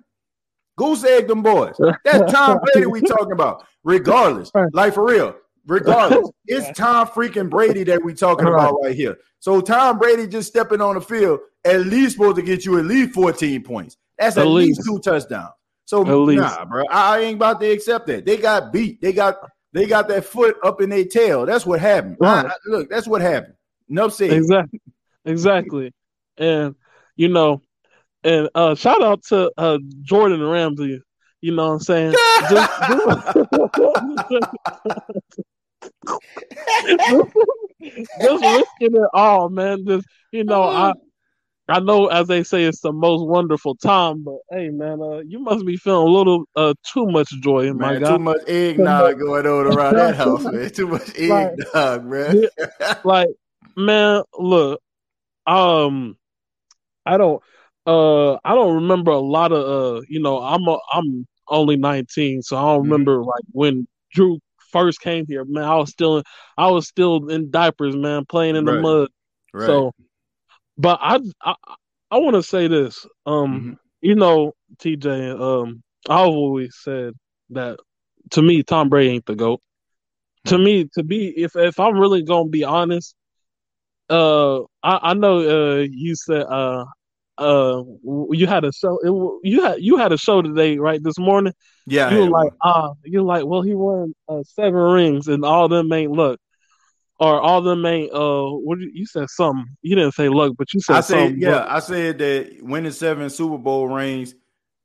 [SPEAKER 1] Goose egg them boys. That's Tom Brady we talking about. Regardless, like for real, regardless. it's Tom freaking Brady that we talking about right here. So Tom Brady just stepping on the field at least supposed to get you at least 14 points. That's at, at least. least. two touchdowns. So nah, bro, I ain't about to accept that. They got beat. They got they got that foot up in their tail. That's what happened. Right. I, look, that's what happened. No say
[SPEAKER 4] exactly, exactly. And you know, and uh shout out to uh Jordan Ramsey. You know what I'm saying? just, just risking it all, man. Just you know, I I know as they say it's the most wonderful time, but hey man, uh, you must be feeling a little uh too much joy in my God.
[SPEAKER 1] Too much eggnog going on around that house, man. Too much eggnog, like, man.
[SPEAKER 4] like, man, look, um I don't uh, I don't remember a lot of uh, you know, I'm a, I'm only 19, so I don't mm-hmm. remember like when Drew first came here. Man, I was still I was still in diapers, man, playing in right. the mud. Right. So, but I I, I want to say this. Um, mm-hmm. you know, TJ. Um, I've always said that to me, Tom Brady ain't the goat. Mm-hmm. To me, to be if if I'm really gonna be honest, uh, I, I know uh you said uh uh you had a show it, you had you had a show today right this morning
[SPEAKER 1] yeah
[SPEAKER 4] you were like ah uh, you're like well he won uh, seven rings and all them ain't luck or all them ain't uh what you, you said something you didn't say luck but you said I said
[SPEAKER 1] yeah I said that winning seven Super Bowl rings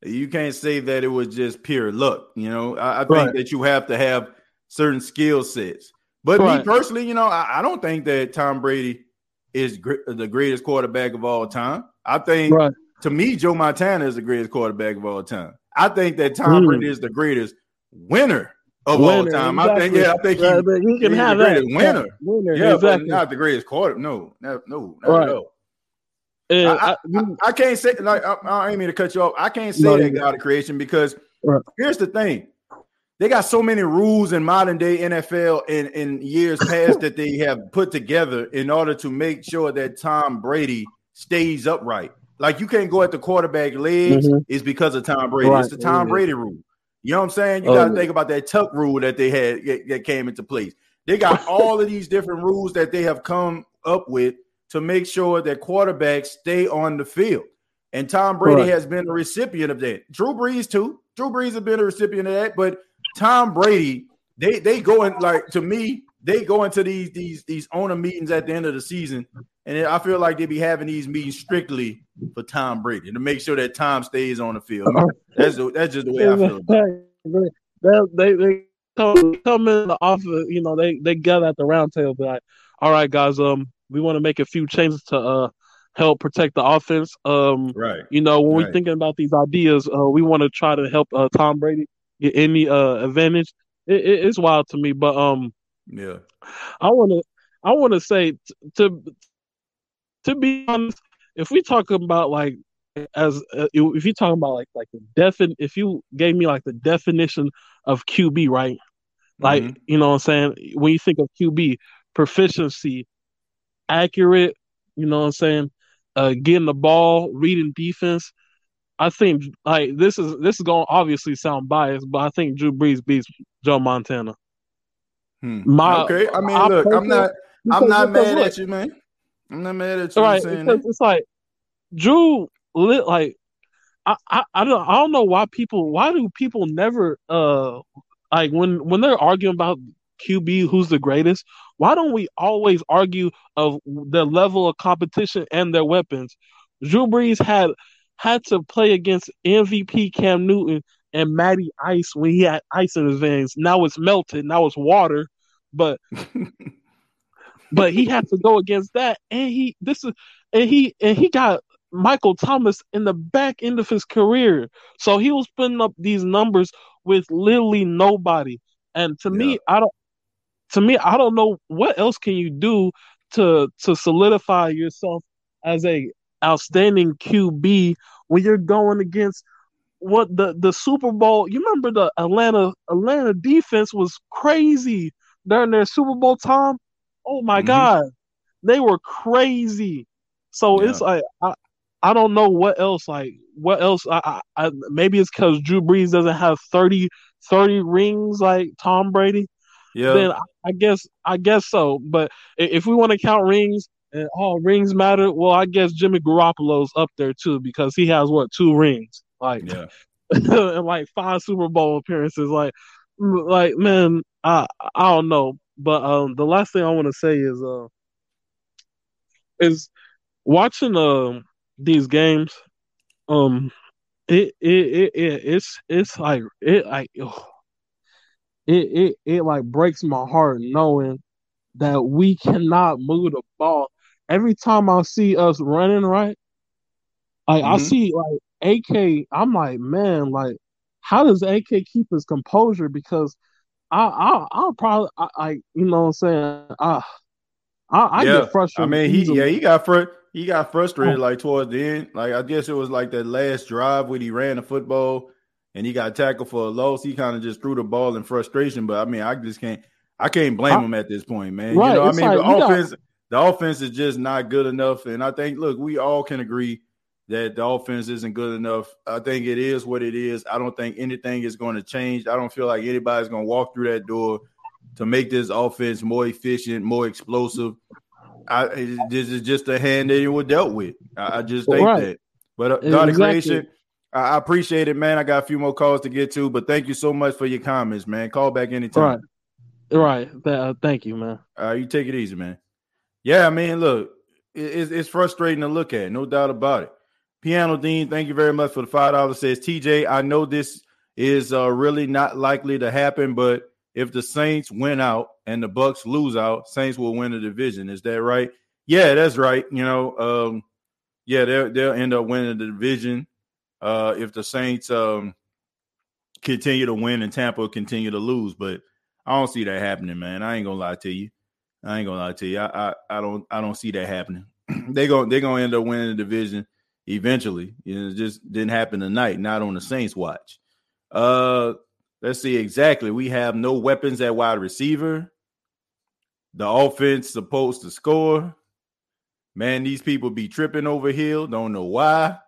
[SPEAKER 1] you can't say that it was just pure luck you know I, I think right. that you have to have certain skill sets but right. me personally you know I, I don't think that Tom Brady is gr- the greatest quarterback of all time I think right. to me, Joe Montana is the greatest quarterback of all time. I think that Tom mm. Brady is the greatest winner of winner, all time. Exactly. I think, yeah, I think he, right, he can have the greatest that. winner. winner. Yeah, exactly. but not the greatest quarter. No, no, no, right. at all. I, I, I, I, can't say like I, I ain't mean to cut you off. I can't say no, that God of creation because right. here's the thing: they got so many rules in modern day NFL in, in years past that they have put together in order to make sure that Tom Brady stays upright. Like you can't go at the quarterback legs mm-hmm. is because of Tom Brady. Right. It's the Tom Brady rule. You know what I'm saying? You got to oh, think about that tuck rule that they had that came into place. They got all of these different rules that they have come up with to make sure that quarterbacks stay on the field. And Tom Brady right. has been a recipient of that. Drew Brees too. Drew Brees has been a recipient of that. But Tom Brady, they they go in like to me, they go into these these these owner meetings at the end of the season and I feel like they be having these meetings strictly for Tom Brady to make sure that Tom stays on the field. That's the, that's just the way I feel.
[SPEAKER 4] They, they come, come in the office, you know, they they gather at the round table, be like, all right, guys, um, we want to make a few changes to uh help protect the offense. Um,
[SPEAKER 1] right.
[SPEAKER 4] You know, when right. we're thinking about these ideas, uh, we want to try to help uh, Tom Brady get any uh advantage. It, it, it's wild to me, but um,
[SPEAKER 1] yeah,
[SPEAKER 4] I want to I want to say t- to to be honest, if we talk about like as uh, if you talking about like like the defin if you gave me like the definition of QB, right? Like, mm-hmm. you know what I'm saying? When you think of QB, proficiency, accurate, you know what I'm saying? Uh getting the ball, reading defense. I think like this is this is going to obviously sound biased, but I think Drew Brees beats Joe Montana.
[SPEAKER 1] Hmm. My, okay, I mean, look, I'm not, I'm not mad at you, man. I'm not mad at you. Right, because
[SPEAKER 4] it's like Drew lit like I, I I don't I don't know why people why do people never uh like when when they're arguing about QB who's the greatest, why don't we always argue of the level of competition and their weapons? Drew Brees had had to play against MVP Cam Newton and Matty Ice when he had ice in his veins. Now it's melted. Now it's water. But but he had to go against that, and he this is and he and he got Michael Thomas in the back end of his career, so he was putting up these numbers with literally nobody. And to yeah. me, I don't. To me, I don't know what else can you do to to solidify yourself as a outstanding QB when you're going against what the the Super Bowl. You remember the Atlanta Atlanta defense was crazy during their Super Bowl time. Oh my mm-hmm. god, they were crazy. So yeah. it's like I, I don't know what else. Like what else? I, I, I maybe it's because Drew Brees doesn't have 30, 30 rings like Tom Brady. Yeah. Then I, I guess I guess so. But if we want to count rings and all rings matter, well, I guess Jimmy Garoppolo's up there too because he has what two rings, like yeah. and like five Super Bowl appearances. Like, like man, I I don't know. But um, the last thing I want to say is uh, is watching uh, these games. Um, it it, it it it's it's like it like ugh, it it it like breaks my heart knowing that we cannot move the ball. Every time I see us running right, like mm-hmm. I see like AK, I'm like, man, like how does AK keep his composure? Because I, I, I'll probably, I, I, you know what I'm saying? I, I, I yeah. get frustrated.
[SPEAKER 1] I mean, he, easily. yeah, he got fr- he got frustrated oh. like towards the end. Like I guess it was like that last drive when he ran the football and he got tackled for a loss. He kind of just threw the ball in frustration. But I mean, I just can't I can't blame I, him at this point, man. Right, you know, I mean, like, the offense got... the offense is just not good enough. And I think look, we all can agree that the offense isn't good enough. I think it is what it is. I don't think anything is going to change. I don't feel like anybody's going to walk through that door to make this offense more efficient, more explosive. I, this is just a hand that you were dealt with. I, I just think right. that. But uh, God exactly. creation, I, I, appreciate it, man. I got a few more calls to get to, but thank you so much for your comments, man. Call back anytime.
[SPEAKER 4] Right, right. Uh, thank you, man.
[SPEAKER 1] Uh, you take it easy, man. Yeah, I mean, look, it, it's, it's frustrating to look at, no doubt about it. Piano Dean, thank you very much for the five dollars. Says TJ, I know this is uh, really not likely to happen, but if the Saints win out and the Bucks lose out, Saints will win the division. Is that right? Yeah, that's right. You know, um, yeah, they'll they'll end up winning the division uh, if the Saints um, continue to win and Tampa continue to lose. But I don't see that happening, man. I ain't gonna lie to you. I ain't gonna lie to you. I I, I don't I don't see that happening. they going they're gonna end up winning the division eventually. You know, it just didn't happen tonight, not on the Saints watch. Uh let's see exactly. We have no weapons at wide receiver. The offense supposed to score. Man, these people be tripping over here. Don't know why.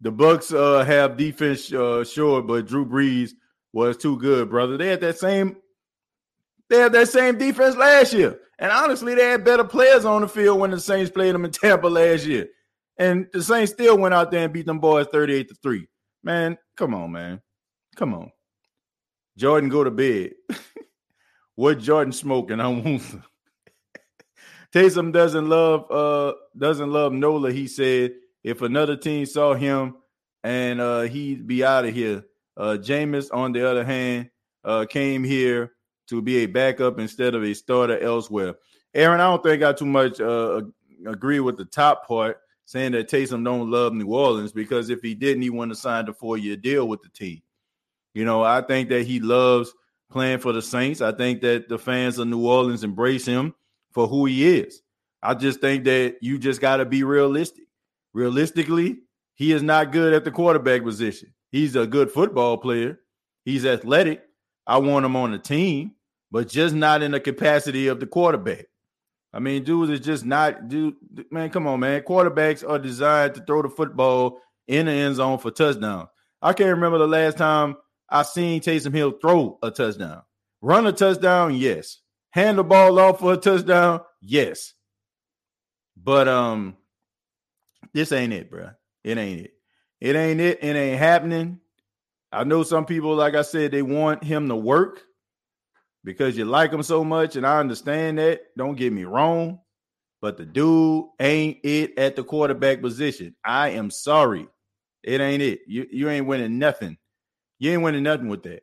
[SPEAKER 1] The Bucks uh have defense uh sure, but Drew Brees was too good, brother. They had that same they had that same defense last year. And honestly, they had better players on the field when the Saints played them in Tampa last year. And the Saints still went out there and beat them boys 38 to 3. Man, come on, man. Come on. Jordan, go to bed. what Jordan smoking? I want Taysom doesn't love uh doesn't love Nola. He said if another team saw him and uh he'd be out of here. Uh Jameis, on the other hand, uh came here to be a backup instead of a starter elsewhere. Aaron, I don't think I too much uh agree with the top part saying that Taysom don't love New Orleans because if he didn't, he wouldn't have signed a four year deal with the team. You know, I think that he loves playing for the Saints. I think that the fans of New Orleans embrace him for who he is. I just think that you just got to be realistic. Realistically, he is not good at the quarterback position. He's a good football player. He's athletic. I want him on the team, but just not in the capacity of the quarterback. I mean, dude is just not dude. Man, come on, man. Quarterbacks are designed to throw the football in the end zone for touchdowns. I can't remember the last time I seen Taysom Hill throw a touchdown. Run a touchdown, yes. Hand the ball off for a touchdown, yes. But um, this ain't it, bro. It ain't it. It ain't it. It ain't happening. I know some people, like I said, they want him to work because you like him so much, and I understand that. Don't get me wrong, but the dude ain't it at the quarterback position. I am sorry, it ain't it. You you ain't winning nothing. You ain't winning nothing with that.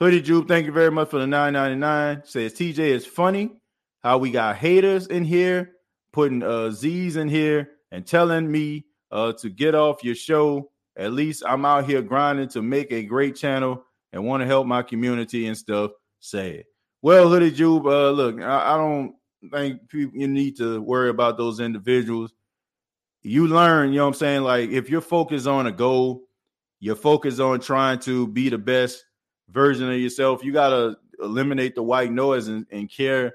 [SPEAKER 1] Hoodie Jupe, thank you very much for the 999. Says TJ is funny how we got haters in here, putting uh Z's in here and telling me uh to get off your show. At least I'm out here grinding to make a great channel and want to help my community and stuff sad. Well, Hoodie Jube, uh, look, I, I don't think people, you need to worry about those individuals. You learn, you know what I'm saying? Like, if you're focused on a goal, you're focused on trying to be the best version of yourself, you got to eliminate the white noise and, and care,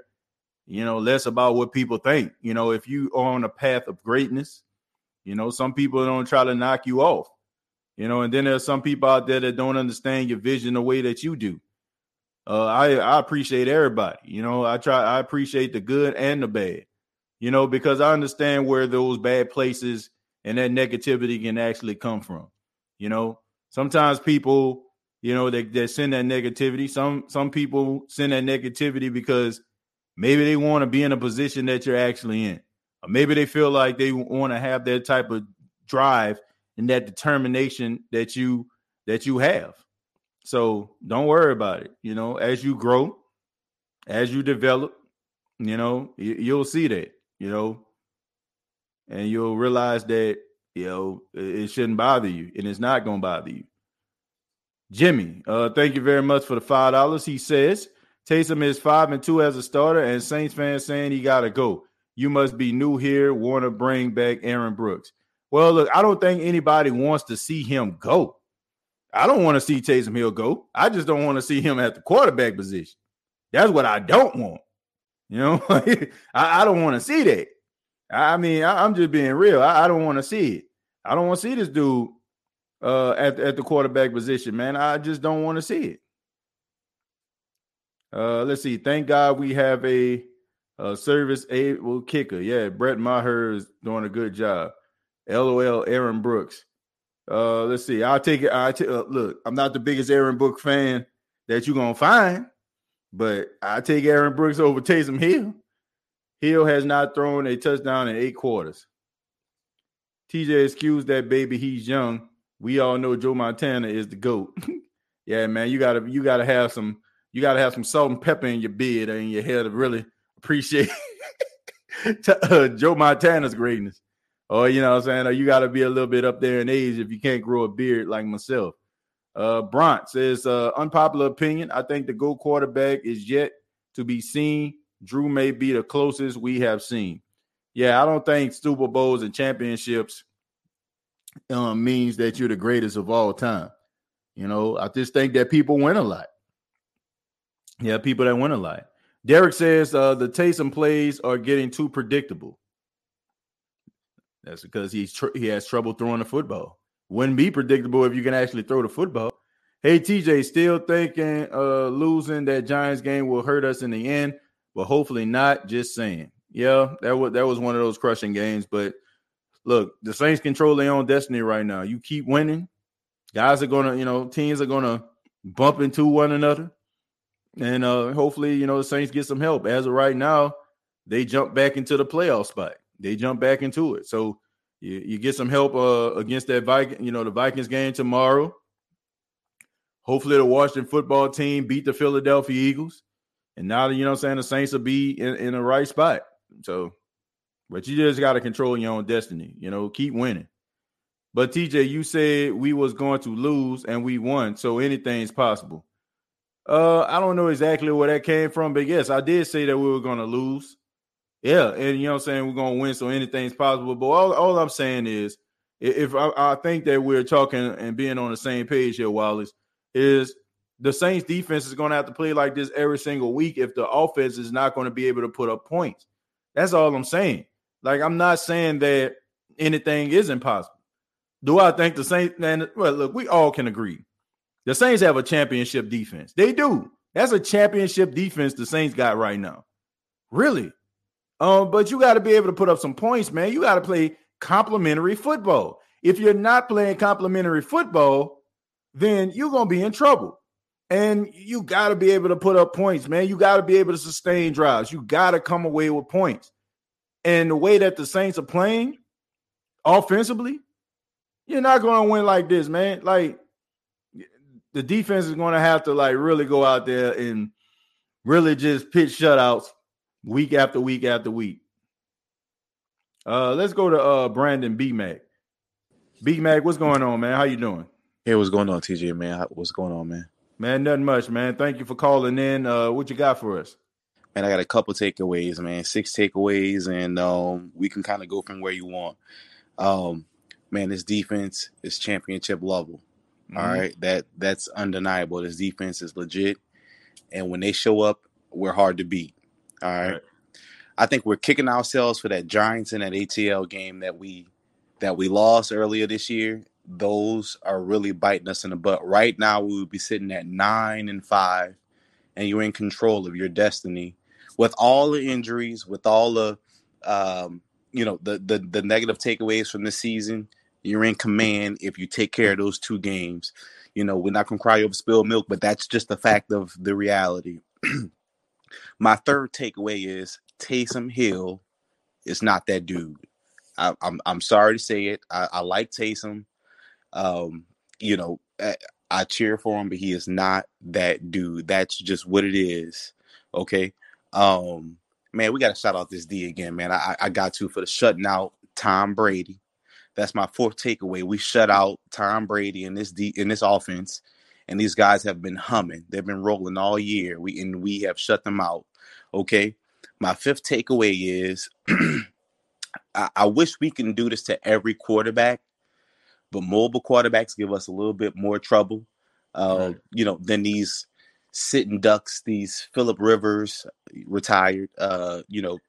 [SPEAKER 1] you know, less about what people think. You know, if you are on a path of greatness, you know, some people don't try to knock you off, you know, and then there's some people out there that don't understand your vision the way that you do. Uh, I I appreciate everybody. You know, I try I appreciate the good and the bad. You know, because I understand where those bad places and that negativity can actually come from. You know, sometimes people, you know, they, they send that negativity. Some some people send that negativity because maybe they want to be in a position that you're actually in, or maybe they feel like they want to have that type of drive and that determination that you that you have. So don't worry about it. You know, as you grow, as you develop, you know, you, will see that, you know, and you'll realize that, you know, it, shouldn't bother you and it's not going to bother you. Jimmy, uh, thank you very much for the five dollars. He says Taysom is five and two as a starter, and Saints fans saying he got to go. You must be new here. Want to bring back Aaron Brooks. Well, look, I don't think anybody wants to see him go. I don't want to see Taysom Hill go. I just don't want to see him at the quarterback position. That's what I don't want. You know, I, I, don't want to see that. I mean, I, am just being real. I, I don't want to see it. I don't want to see this dude uh, at, at the quarterback position, man. I just don't want to see it. Uh, let's see. Thank God we have a, a service able kicker. Yeah, Brett Maher is doing a good job. LOL, Aaron Brooks. Uh, let's see. I'll take it. I t- uh, look. I'm not the biggest Aaron Brooks fan that you're gonna find, but I take Aaron Brooks over Taysom Hill. Hill has not thrown a touchdown in eight quarters. TJ excuse that baby. He's young. We all know Joe Montana is the goat. yeah, man. You gotta you gotta have some you gotta have some salt and pepper in your beard and your hair to really appreciate uh, Joe Montana's greatness. Or you know what I'm saying? Or you got to be a little bit up there in age if you can't grow a beard like myself. Uh Bront says uh unpopular opinion. I think the go quarterback is yet to be seen. Drew may be the closest we have seen. Yeah, I don't think Super Bowls and championships um, means that you're the greatest of all time. You know, I just think that people win a lot. Yeah, people that win a lot. Derek says uh, the Taysom plays are getting too predictable. That's because he's tr- he has trouble throwing the football. Wouldn't be predictable if you can actually throw the football. Hey TJ, still thinking uh losing that Giants game will hurt us in the end, but hopefully not. Just saying. Yeah, that was that was one of those crushing games. But look, the Saints control their own destiny right now. You keep winning, guys are gonna, you know, teams are gonna bump into one another, and uh hopefully, you know, the Saints get some help. As of right now, they jump back into the playoff spot they jump back into it. So you, you get some help uh, against that Viking, you know, the Vikings game tomorrow. Hopefully, the Washington football team beat the Philadelphia Eagles. And now, you know I'm saying, the Saints will be in, in the right spot. So, but you just got to control your own destiny, you know, keep winning. But TJ, you said we was going to lose and we won, so anything's possible. Uh, I don't know exactly where that came from, but yes, I did say that we were going to lose. Yeah, and you know what I'm saying, we're gonna win, so anything's possible. But all, all I'm saying is if I, I, think that we're talking and being on the same page here, Wallace, is the Saints defense is gonna have to play like this every single week if the offense is not going to be able to put up points. That's all I'm saying. Like, I'm not saying that anything is impossible. Do I think the Saints and well look, we all can agree. The Saints have a championship defense. They do. That's a championship defense the Saints got right now. Really. Um, but you got to be able to put up some points, man. You got to play complementary football. If you're not playing complementary football, then you're gonna be in trouble. And you got to be able to put up points, man. You got to be able to sustain drives. You got to come away with points. And the way that the Saints are playing offensively, you're not going to win like this, man. Like the defense is going to have to like really go out there and really just pitch shutouts week after week after week. Uh, let's go to uh Brandon B Mac. B Mac, what's going on, man? How you doing?
[SPEAKER 5] Hey, what's going on, TJ, man? What's going on, man?
[SPEAKER 1] Man, nothing much, man. Thank you for calling in. Uh, what you got for us?
[SPEAKER 5] Man, I got a couple takeaways, man. Six takeaways, and um, we can kind of go from where you want. Um, man, this defense is championship level. Mm-hmm. All right, that that's undeniable. This defense is legit, and when they show up, we're hard to beat. All right. right. I think we're kicking ourselves for that Giants and that ATL game that we that we lost earlier this year. Those are really biting us in the butt. Right now, we would be sitting at nine and five, and you're in control of your destiny with all the injuries, with all the um, you know the, the the negative takeaways from the season. You're in command if you take care of those two games. You know, we're not gonna cry over spilled milk, but that's just the fact of the reality. My third takeaway is Taysom Hill is not that dude. I, am I'm, I'm sorry to say it. I, I like Taysom. Um, you know, I, I, cheer for him, but he is not that dude. That's just what it is. Okay. Um, man, we got to shout out this D again, man. I, I got to for the shutting out Tom Brady. That's my fourth takeaway. We shut out Tom Brady in this D in this offense and these guys have been humming. They've been rolling all year. We and we have shut them out. Okay. my fifth takeaway is I, I wish we can do this to every quarterback, but mobile quarterbacks give us a little bit more trouble. Uh, right. You know, than these sitting ducks, these Philip Rivers retired, uh, you know,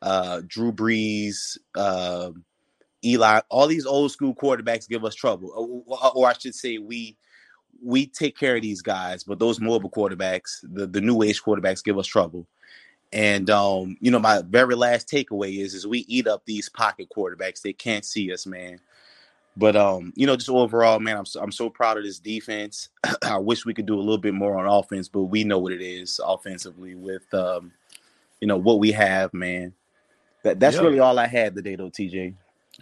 [SPEAKER 5] uh, Drew Brees, uh, Eli, all these old school quarterbacks give us trouble, or, or, I should say, we we take care of these guys, but those mobile quarterbacks, the the new age quarterbacks, give us trouble. And um, you know, my very last takeaway is is we eat up these pocket quarterbacks. They can't see us, man. But um, you know, just overall, man, I'm so, I'm so proud of this defense. I wish we could do a little bit more on offense, but we know what it is offensively with um, you know, what we have, man. That that's yep. really all I had today, though, TJ.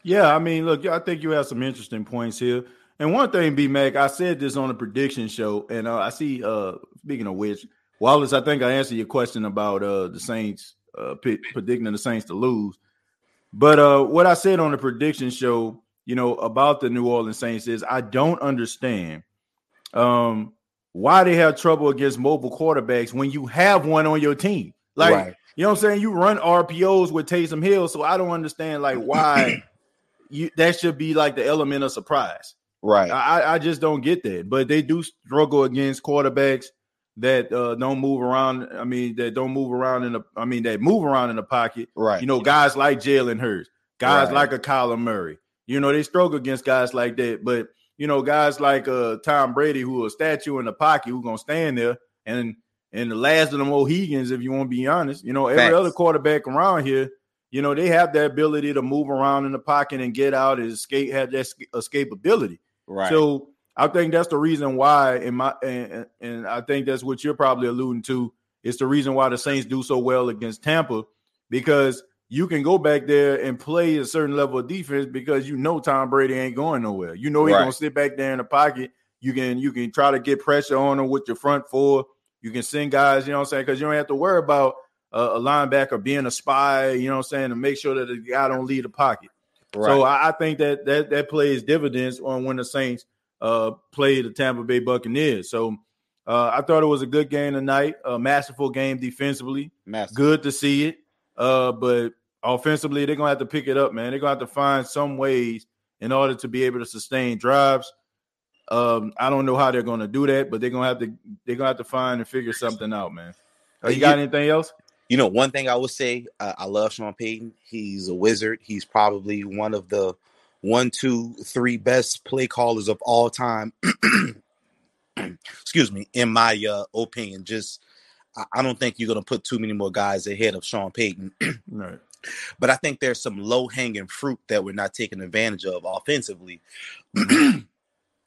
[SPEAKER 1] Yeah, I mean, look, I think you have some interesting points here. And one thing, B Mac, I said this on a prediction show, and uh, I see. uh Speaking of which, Wallace, I think I answered your question about uh the Saints uh predicting the Saints to lose. But uh what I said on the prediction show, you know, about the New Orleans Saints is I don't understand um why they have trouble against mobile quarterbacks when you have one on your team. Like, right. you know what I'm saying? You run RPOs with Taysom Hill, so I don't understand like why you that should be like the element of surprise.
[SPEAKER 5] Right.
[SPEAKER 1] I, I just don't get that. But they do struggle against quarterbacks that uh, don't move around. I mean, that don't move around in the. I mean, that move around in the pocket.
[SPEAKER 5] Right.
[SPEAKER 1] You know, guys like Jalen Hurts, guys right. like a Kyler Murray. You know, they struggle against guys like that. But you know, guys like uh, Tom Brady, who a statue in the pocket, who gonna stand there and and the last of the Mohicans, if you want to be honest. You know, every Facts. other quarterback around here, you know, they have the ability to move around in the pocket and get out and escape, have that escapability.
[SPEAKER 5] Right.
[SPEAKER 1] So I think that's the reason why, in my and, and I think that's what you're probably alluding to. It's the reason why the Saints do so well against Tampa because you can go back there and play a certain level of defense because you know Tom Brady ain't going nowhere. You know he's right. gonna sit back there in the pocket. You can you can try to get pressure on him with your front four. You can send guys, you know what I'm saying, because you don't have to worry about uh, a linebacker being a spy, you know what I'm saying, to make sure that the guy don't leave the pocket. Right. So I, I, think that that that plays dividends on when the Saints uh, play the Tampa Bay Buccaneers. So uh, I thought it was a good game tonight, a masterful game defensively. Good to see it. Uh, but offensively, they're gonna have to pick it up, man. They're gonna have to find some ways in order to be able to sustain drives. Um, I don't know how they're gonna do that, but they're gonna have to they're gonna have to find and figure something out, man. Uh, you got anything else?
[SPEAKER 5] You know, one thing I would say, uh, I love Sean Payton. He's a wizard. He's probably one of the one, two, three best play callers of all time. Excuse me, in my uh, opinion, just I don't think you're going to put too many more guys ahead of Sean Payton.
[SPEAKER 1] right.
[SPEAKER 5] But I think there's some low hanging fruit that we're not taking advantage of offensively.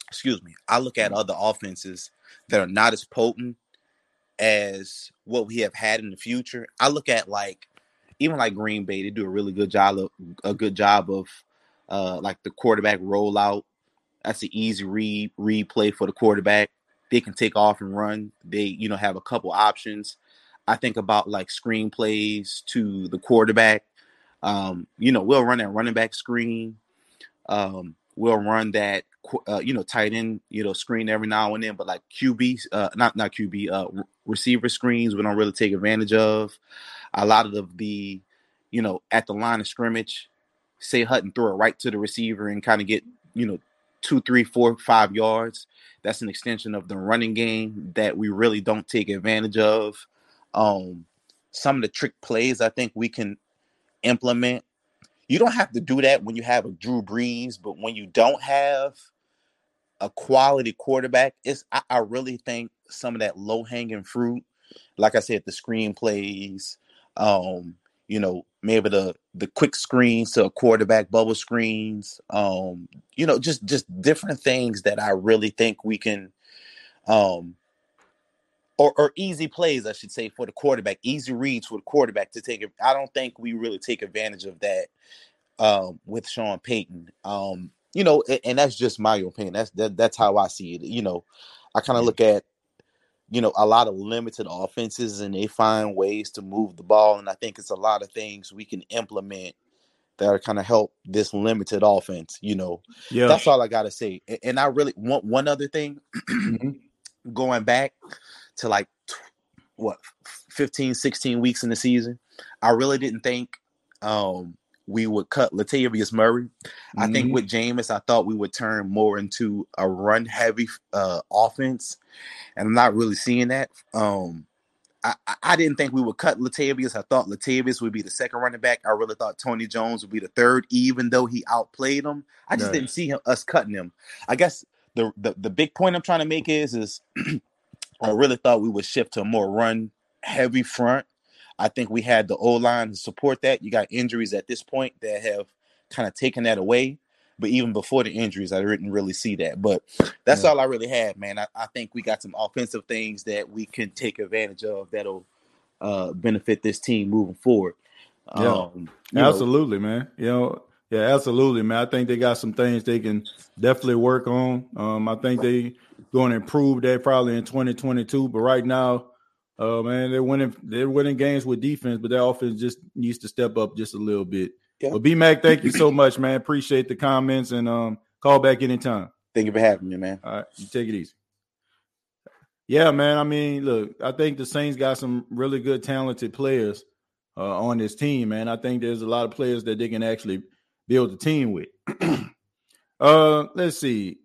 [SPEAKER 5] Excuse me. I look at other offenses that are not as potent as what we have had in the future. I look at like even like Green Bay, they do a really good job of a good job of uh like the quarterback rollout. That's an easy read replay for the quarterback. They can take off and run. They, you know, have a couple options. I think about like screen plays to the quarterback. Um, you know, we'll run that running back screen. Um, we'll run that uh, you know tight end you know screen every now and then, but like QB, uh, not not QB, uh, receiver screens we don't really take advantage of. A lot of the, the you know at the line of scrimmage, say Hutton throw it right to the receiver and kind of get you know two, three, four, five yards. That's an extension of the running game that we really don't take advantage of. Um, some of the trick plays I think we can implement you don't have to do that when you have a Drew Brees, but when you don't have a quality quarterback, it's I, I really think some of that low hanging fruit, like I said, the screenplays, um, you know, maybe the the quick screens to a quarterback bubble screens, um, you know, just just different things that I really think we can um or, or easy plays, I should say, for the quarterback, easy reads for the quarterback to take. I don't think we really take advantage of that um, with Sean Payton. Um, you know, and, and, that's just my opinion. That's that, that's how I see it. You know, I kind of look at you know a lot of limited offenses, and they find ways to move the ball, and I think it's a lot of things we can implement that are kind of help this limited offense. You know, yeah, that's all I gotta say. And, I really want one other thing. Mm-hmm. going back to like what 15 16 weeks in the season I really didn't think um, we would cut Latavius Murray. Mm-hmm. I think mm-hmm. with Jameis, I thought we would turn more into a run heavy uh, offense, and I'm not really seeing that. Um, I, I didn't think we would cut Latavius. I thought Latavius would be the second running back. I really thought Tony Jones would be the third, even though he outplayed him. I just didn't see him, us cutting him. I guess the, the the big point I'm trying to make is is I really thought we would shift to a more run heavy front. I think we had the O line to support that. You got injuries at this point that have kind of taken that away. But even before the injuries, I didn't really see that. But that's yeah. all I really had, man. I, I, think we got some offensive things that we can take advantage of that'll uh, benefit this team moving forward.
[SPEAKER 1] Yeah, um, absolutely, know. man. You know, yeah, absolutely, man. I think they got some things they can definitely work on. Um, I think they going to improve that probably in 2022. But right now, uh, man, they're winning. They're winning games with defense, but their offense just needs to step up just a little bit. Yeah. Well, B Mac, thank you so much, man. Appreciate the comments and um, call back anytime.
[SPEAKER 5] Thank you for having me, man.
[SPEAKER 1] All right, you take it easy. Yeah, man. I mean, look, I think the Saints got some really good, talented players uh, on this team, man. I think there's a lot of players that they can actually build a team with. uh, let's see.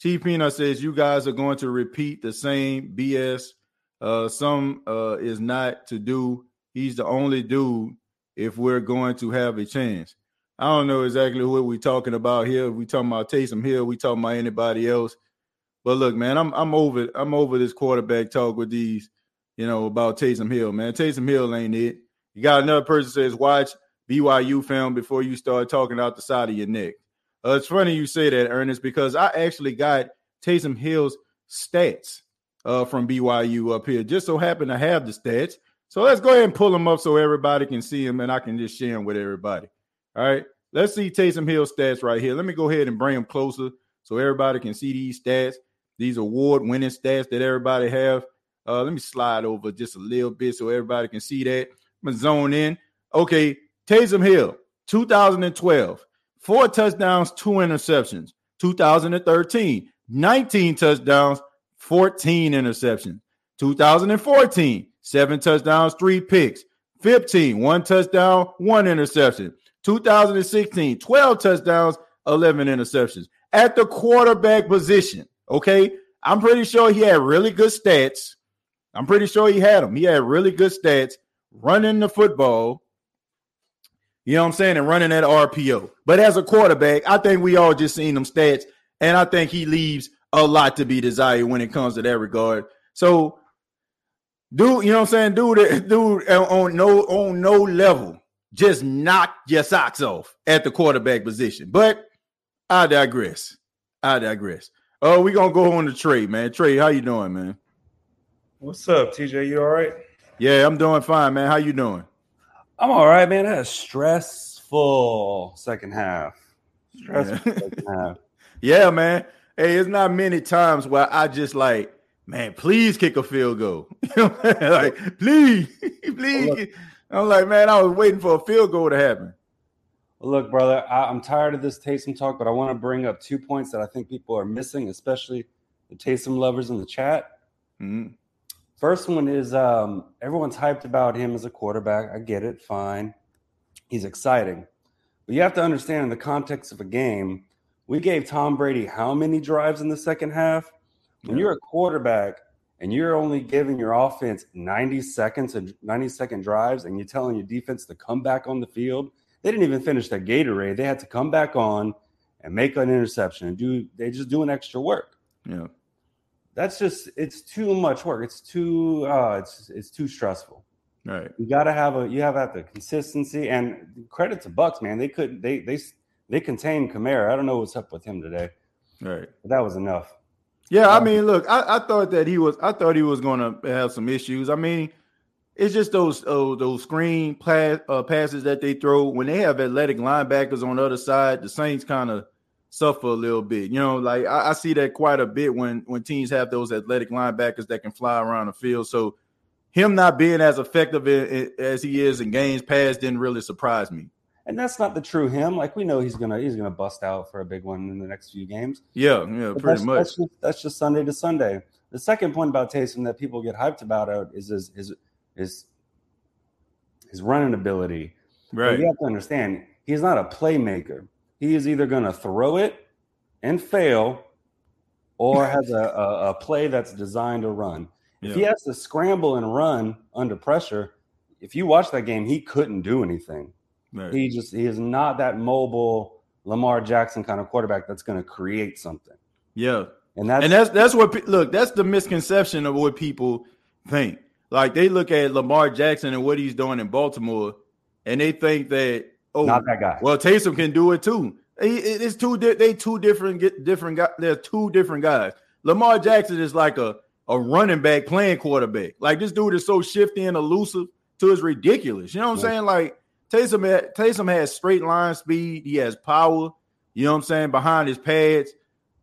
[SPEAKER 1] Chief Peanut says you guys are going to repeat the same BS. Uh, some uh, is not to do. He's the only dude if we're going to have a chance. I don't know exactly what we're talking about here. We talking about Taysom Hill. We talking about anybody else. But look, man, I'm I'm over I'm over this quarterback talk with these, you know, about Taysom Hill, man. Taysom Hill ain't it. You got another person says watch BYU film before you start talking out the side of your neck. Uh, it's funny you say that, Ernest, because I actually got Taysom Hill's stats uh, from BYU up here. Just so happen to have the stats. So let's go ahead and pull them up so everybody can see them and I can just share them with everybody. All right. Let's see Taysom Hill stats right here. Let me go ahead and bring them closer so everybody can see these stats, these award winning stats that everybody have. Uh, let me slide over just a little bit so everybody can see that. I'm gonna zone in. Okay, Taysom Hill, 2012, four touchdowns, two interceptions. 2013, 19 touchdowns, 14 interceptions. 2014, seven touchdowns, three picks. 15, one touchdown, one interception. 2016, 12 touchdowns, 11 interceptions. At the quarterback position, okay? I'm pretty sure he had really good stats. I'm pretty sure he had them. He had really good stats running the football you know what I'm saying? And running that RPO. But as a quarterback, I think we all just seen them stats, and I think he leaves a lot to be desired when it comes to that regard. So, dude, you know what I'm saying? Dude, dude on no on no level, just knock your socks off at the quarterback position. But I digress. I digress. Oh, we gonna go on to Trey, man. Trey, how you doing, man?
[SPEAKER 6] What's up, TJ? You all right?
[SPEAKER 1] Yeah, I'm doing fine, man. How you doing?
[SPEAKER 6] I'm all right, man. I had a stressful second half. Stressful yeah. second half.
[SPEAKER 1] Yeah, man. Hey, it's not many times where I just like, man, please kick a field goal. like, please, please. I'm like, man, I was waiting for a field goal to happen.
[SPEAKER 6] Look, brother, I, am tired of this Taysom talk, but I want to bring up two points that I think people are missing, especially the Taysom lovers in the chat. Mm-hmm. First one is um, everyone's hyped about him as a quarterback. I get it, fine. He's exciting. But you have to understand in the context of a game, we gave Tom Brady how many drives in the second half? When yeah. you're a quarterback and you're only giving your offense 90 seconds and 90 second drives and you're telling your defense to come back on the field, they didn't even finish that Gatorade. They had to come back on and make an interception and do they just doing extra work.
[SPEAKER 1] Yeah
[SPEAKER 6] that's just it's too much work. It's too uh, it's it's too stressful.
[SPEAKER 1] Right.
[SPEAKER 6] You got to have a you have to have the consistency and credit to Bucks, man. They could they they they contained Kamara. I don't know what's up with him today.
[SPEAKER 1] Right.
[SPEAKER 6] But that was enough.
[SPEAKER 1] Yeah, I um, mean, look, I, I thought that he was I thought he was going to have some issues. I mean, it's just those uh, those screen pass, uh, passes that they throw when they have athletic linebackers on the other side. The Saints kind of suffer a little bit. You know, like I, I, see that quite a bit when when teams have those athletic linebackers that can fly around the field. So him not being as effective as he is in games past didn't really surprise me.
[SPEAKER 6] And that's not the true him. Like we know he's gonna he's gonna bust out for a big one in the next few games.
[SPEAKER 1] Yeah, yeah, but pretty
[SPEAKER 6] that's,
[SPEAKER 1] much.
[SPEAKER 6] That's just, that's just, Sunday to Sunday. The second point about Taysom that people get hyped about out is his his his, his running ability.
[SPEAKER 1] Right.
[SPEAKER 6] But you have to understand, he's not a playmaker. He is either going to throw it and fail, or has a, a, a play that's designed to run. If he has to scramble and run under pressure, if you watch that game, he couldn't do anything. Right. He just he is not that mobile Lamar Jackson kind of quarterback that's going to create something.
[SPEAKER 1] Yeah, and that's and that's that's what look. That's the misconception of what people think. Like they look at Lamar Jackson and what he's doing in Baltimore, and they think that oh,
[SPEAKER 6] not that guy.
[SPEAKER 1] Well, Taysom can do it too. It's two. They two different get different guys. They're two different guys. Lamar Jackson is like a a running back playing quarterback. Like this dude is so shifty and elusive to it's ridiculous. You know what I'm saying? Like Taysom, Taysom has straight line speed. He has power. You know what I'm saying? Behind his pads,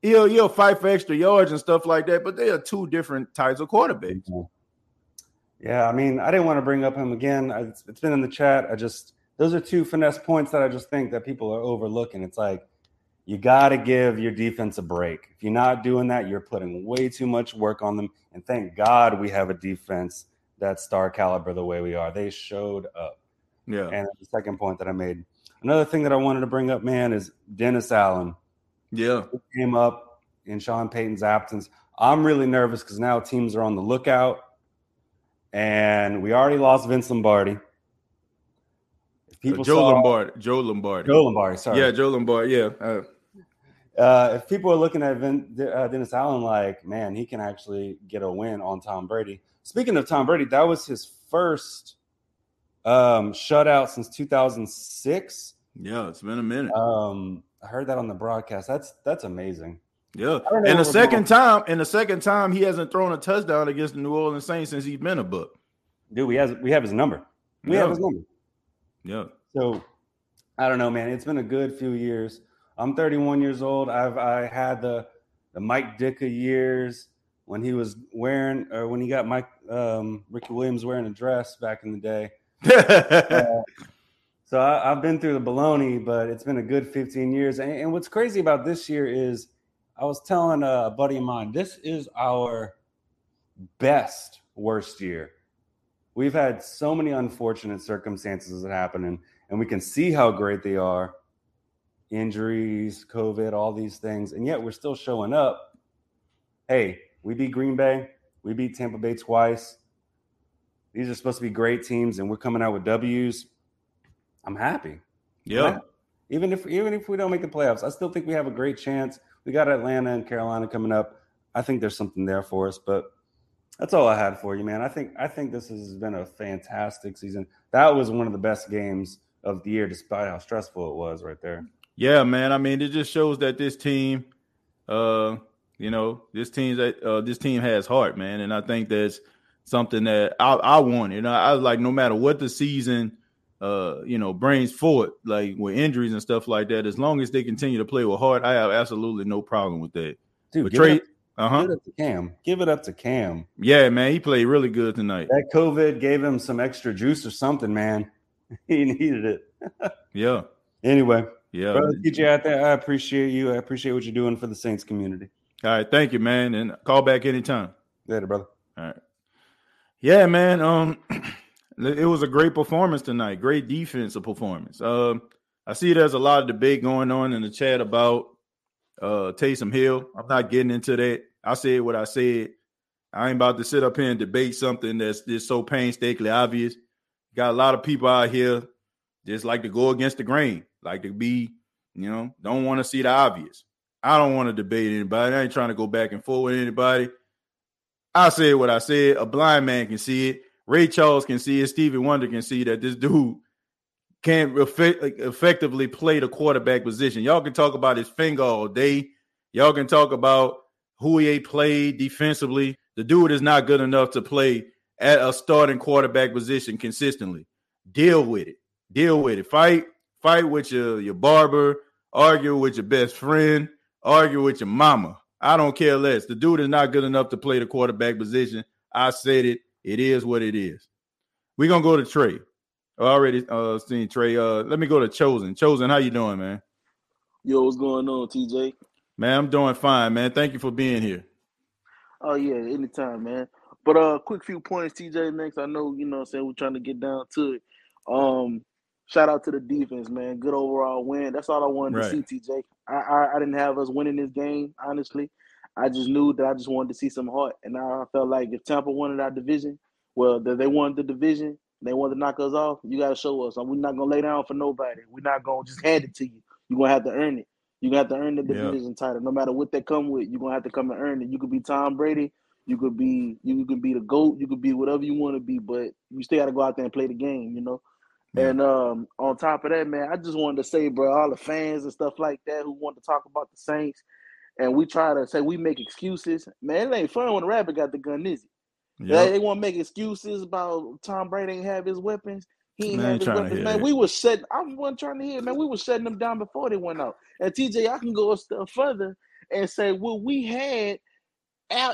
[SPEAKER 1] he'll he'll fight for extra yards and stuff like that. But they are two different types of quarterbacks. Mm-hmm.
[SPEAKER 6] Yeah, I mean, I didn't want to bring up him again. It's, it's been in the chat. I just those are two finesse points that I just think that people are overlooking. It's like you got to give your defense a break. If you're not doing that, you're putting way too much work on them. And thank God we have a defense that's star caliber the way we are. They showed up.
[SPEAKER 1] Yeah.
[SPEAKER 6] And the second point that I made, another thing that I wanted to bring up, man, is Dennis Allen.
[SPEAKER 1] Yeah.
[SPEAKER 6] He came up in Sean Payton's absence. I'm really nervous because now teams are on the lookout. And we already lost Vince Lombardi.
[SPEAKER 1] People Joe saw, Lombardi. Joe Lombardi.
[SPEAKER 6] Joe Lombardi. Sorry.
[SPEAKER 1] Yeah, Joe Lombardi. Yeah. Uh,
[SPEAKER 6] uh, if people are looking at Vin, uh, Dennis Allen, like, man, he can actually get a win on Tom Brady. Speaking of Tom Brady, that was his first um, shutout since 2006.
[SPEAKER 1] Yeah, it's been a minute.
[SPEAKER 6] Um, I heard that on the broadcast. That's that's amazing.
[SPEAKER 1] Yeah, and the second time, and the second time, he hasn't thrown a touchdown against the New Orleans Saints since he's been a book.
[SPEAKER 6] Dude, we has we have his number. We yeah. have his number.
[SPEAKER 1] Yeah.
[SPEAKER 6] So I don't know, man. It's been a good few years. I'm 31 years old. I've I had the the Mike Ditka years when he was wearing or when he got Mike um, Ricky Williams wearing a dress back in the day. so I, have been through the baloney, but it's been a good 15 years. And, and what's crazy about this year is I was telling a buddy of mine, this is our best worst year. We've had so many unfortunate circumstances that happen and, and we can see how great they are. Injuries covid all these things and yet we're still showing up. Hey we beat green bay we beat tampa bay twice these are supposed to be great teams and we're coming out with w's i'm happy
[SPEAKER 1] yeah
[SPEAKER 6] even if even if we don't make the playoffs i still think we have a great chance we got atlanta and carolina coming up i think there's something there for us but that's all I had for you, man. I think I think this has been a fantastic season. That was one of the best games of the year, despite how stressful it was right there.
[SPEAKER 1] Yeah, man. I mean, it just shows that this team, uh, you know, this team uh, this team has heart, man, and I think that's something that I, I want. You know, I was like, no matter what the season, uh, you know, brings forward, like with injuries and stuff like that, as long as they continue to play with heart, I have absolutely no problem with that.
[SPEAKER 6] Dude, but Trey, uh-huh. Give it up to Cam. Give it up to Cam.
[SPEAKER 1] Yeah, man, he played really good tonight.
[SPEAKER 6] That COVID gave him some extra juice or something, man. he needed it.
[SPEAKER 1] yeah.
[SPEAKER 6] Anyway,
[SPEAKER 1] yeah,
[SPEAKER 6] brother DJ out there, I appreciate you. I appreciate what you're doing for the Saints community.
[SPEAKER 1] All right, thank you, man, and call back anytime.
[SPEAKER 6] Later, brother.
[SPEAKER 1] All right. Yeah, man. Um, it was a great performance tonight. Great defensive performance. Um, I see there's a lot of debate going on in the chat about uh Taysom Hill. I'm not getting into that. I said what I said. I ain't about to sit up here and debate something that's just so painstakingly obvious. Got a lot of people out here just like to go against the grain, like to be, you know, don't want to see the obvious. I don't want to debate anybody. I ain't trying to go back and forth with anybody. I said what I said. A blind man can see it. Ray Charles can see it. Stevie Wonder can see that this dude can't effect, effectively play the quarterback position. Y'all can talk about his finger all day. Y'all can talk about who he played defensively. The dude is not good enough to play at a starting quarterback position consistently. Deal with it. Deal with it. Fight. Fight with your, your barber. Argue with your best friend. Argue with your mama. I don't care less. The dude is not good enough to play the quarterback position. I said it. It is what it is. We're gonna go to Trey. I already uh seen Trey. Uh let me go to Chosen. Chosen, how you doing, man?
[SPEAKER 7] Yo, what's going on, TJ?
[SPEAKER 1] Man, I'm doing fine, man. Thank you for being here.
[SPEAKER 7] Oh yeah, anytime, man. But uh quick few points, TJ next. I know, you know I'm saying, we're trying to get down to it.
[SPEAKER 4] Um, shout out to the defense, man. Good overall win. That's all I wanted right. to see, TJ. I, I, I didn't have us winning this game, honestly. I just knew that I just wanted to see some heart, and I felt like if Tampa wanted our division, well, they wanted the division, they wanted to knock us off. You got to show us. We're not gonna lay down for nobody. We're not gonna just hand it to you. You're gonna have to earn it. You're gonna have to earn the division yeah. title, no matter what they come with. You're gonna have to come and earn it. You could be Tom Brady. You could be you could be the goat. You could be whatever you want to be, but you still got to go out there and play the game. You know. Yeah. And um, on top of that, man, I just wanted to say, bro, all the fans and stuff like that who want to talk about the Saints, and we try to say we make excuses. Man, it ain't fun when the rabbit got the gun, is it? Yep. They, they want to make excuses about Tom Brady ain't have his weapons. He ain't have his weapons. Man, we was setting. I wasn't trying to hear. Man, we was shutting them down before they went out. And TJ, I can go a step further and say what we had,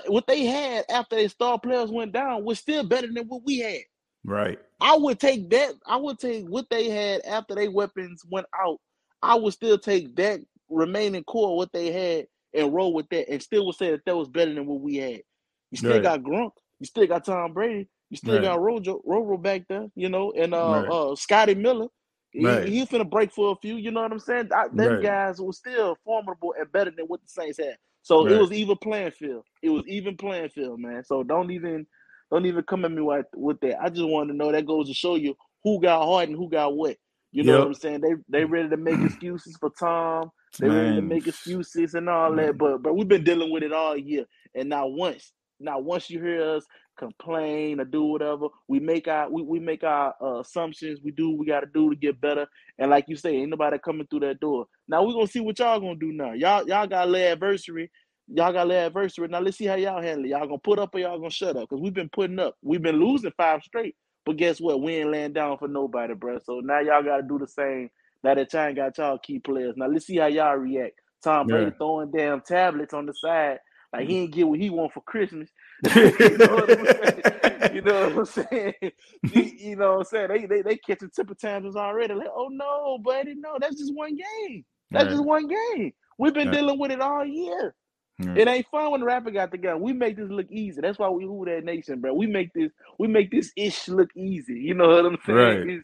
[SPEAKER 4] what they had after their star players went down was still better than what we had.
[SPEAKER 1] Right.
[SPEAKER 4] I would take that. I would take what they had after their weapons went out. I would still take that remaining core what they had and roll with that, and still would say that that was better than what we had. You still right. got Gronk. You still got Tom Brady. You still right. got Rojo, Rojo back there, you know, and uh, right. uh Scotty Miller. He, he's finna break for a few. You know what I'm saying? I, them guys were still formidable and better than what the Saints had. So it was even playing field. It was even playing field, man. So don't even don't even come at me with, with that. I just want to know that goes to show you who got hard and who got what. You know yep. what I'm saying? They they ready to make excuses for Tom. They man. ready to make excuses and all that. But but we've been dealing with it all year. And not once, not once you hear us complain or do whatever, we make our we, we make our uh, assumptions. We do what we got to do to get better. And like you say, ain't nobody coming through that door. Now we're gonna see what y'all gonna do now. Y'all y'all got a adversary. Y'all got a little adversary. Now let's see how y'all handle it. Y'all gonna put up or y'all gonna shut up? Because we've been putting up. We've been losing five straight. But guess what? We ain't laying down for nobody, bro. So now y'all gotta do the same. Now that y'all got y'all key players. Now let's see how y'all react. Tom Brady yeah. throwing damn tablets on the side like he ain't get what he want for Christmas. you, know what I'm saying? you know what I'm saying? you know what I'm saying? They they they catching temper tantrums already. Like, oh no, buddy, no, that's just one game. That's right. just one game. We've been right. dealing with it all year. It ain't fun when the rapper got the gun. We make this look easy. That's why we who that nation, bro. We make this we make this ish look easy. You know what I'm saying? Right.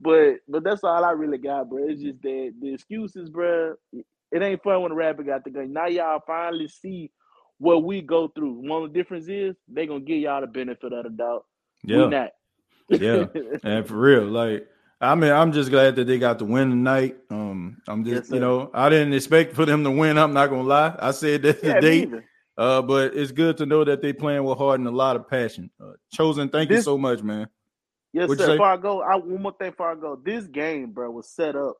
[SPEAKER 4] But but that's all I really got, bro. It's just that the excuses, bro. It ain't fun when the rapper got the gun. Now y'all finally see what we go through. One of the difference is they gonna give y'all the benefit of the doubt.
[SPEAKER 1] Yeah. We not. yeah. And for real, like I mean, I'm just glad that they got to win tonight. Um, I'm just, yes, you know, I didn't expect for them to win. I'm not gonna lie. I said that yeah, today. Uh, but it's good to know that they playing with heart and a lot of passion. Uh, Chosen, thank this, you so much, man.
[SPEAKER 4] Yes, What'd sir. Before I go, I, one more thing before I go. This game, bro, was set up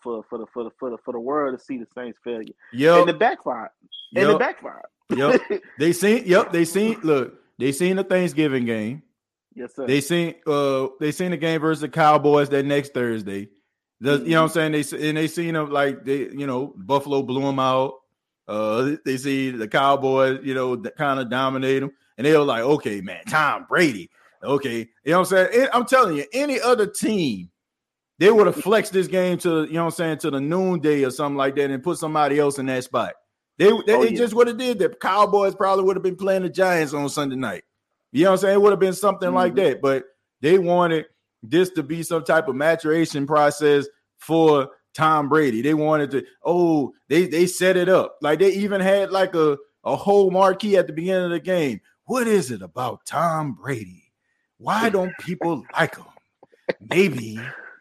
[SPEAKER 4] for for the for the for the for the world to see the Saints failure. Yeah, and the backfire. And yep. the backfire.
[SPEAKER 1] yep. They seen. Yep. They seen. Look. They seen the Thanksgiving game.
[SPEAKER 4] Yes, sir.
[SPEAKER 1] They seen. Uh. They seen the game versus the Cowboys that next Thursday. The, mm-hmm. You know what I'm saying? They and they seen them like they. You know, Buffalo blew them out. Uh. They see the Cowboys. You know, kind of dominate them, and they were like, okay, man, Tom Brady. Okay, you know what I'm saying? I'm telling you, any other team they would have flexed this game to you know what I'm saying to the noonday or something like that and put somebody else in that spot. They they, oh, yeah. just would have did that. Cowboys probably would have been playing the Giants on Sunday night. You know what I'm saying? It would have been something mm-hmm. like that. But they wanted this to be some type of maturation process for Tom Brady. They wanted to, oh, they they set it up. Like they even had like a, a whole marquee at the beginning of the game. What is it about Tom Brady? Why don't people like him? Maybe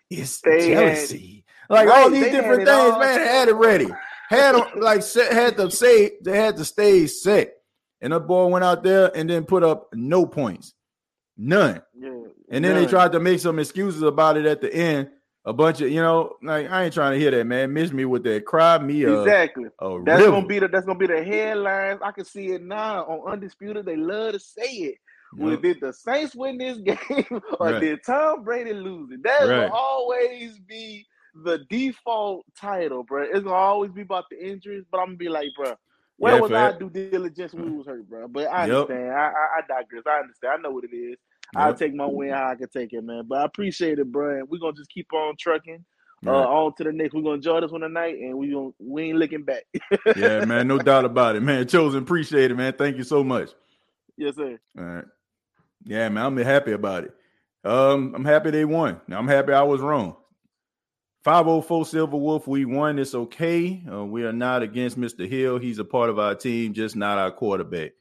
[SPEAKER 1] it's they jealousy. Had, like right, all these different things, man. Had it ready. Had like had to say they had to stay set. And the boy went out there and then put up no points, none. Yeah, and then none. they tried to make some excuses about it at the end. A bunch of you know, like I ain't trying to hear that, man. Miss me with that. Cry me
[SPEAKER 4] up. Exactly. that's river. gonna be the that's gonna be the headlines. I can see it now on Undisputed. They love to say it. Well, did the Saints win this game or right. did Tom Brady lose it? That right. will always be the default title, bro. It's gonna always be about the injuries, but I'm gonna be like, bro, where yeah, was our due diligence when we was hurt, bro? But I understand. Yep. I, I, I digress. I understand. I know what it is. Yep. I'll take my win how I can take it, man. But I appreciate it, bro. And we're gonna just keep on trucking. Uh, right. Uh, on to the next. We're gonna enjoy this one tonight, and we gonna we ain't looking back.
[SPEAKER 1] yeah, man, no doubt about it, man. Chosen, appreciate it, man. Thank you so much.
[SPEAKER 4] Yes, sir.
[SPEAKER 1] All right. Yeah, man, I'm happy about it. Um, I'm happy they won. Now I'm happy I was wrong. 504 Silver Wolf, we won. It's okay. Uh, we are not against Mr. Hill. He's a part of our team, just not our quarterback.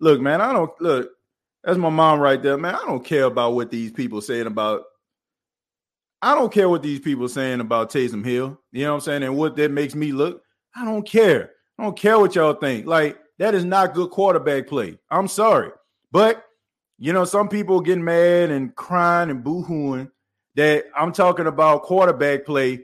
[SPEAKER 1] Look, man, I don't look. That's my mom right there, man. I don't care about what these people saying about. I don't care what these people saying about Taysom Hill. You know what I'm saying? And what that makes me look. I don't care. I don't care what y'all think. Like that is not good quarterback play. I'm sorry, but you know some people getting mad and crying and boohooing that I'm talking about quarterback play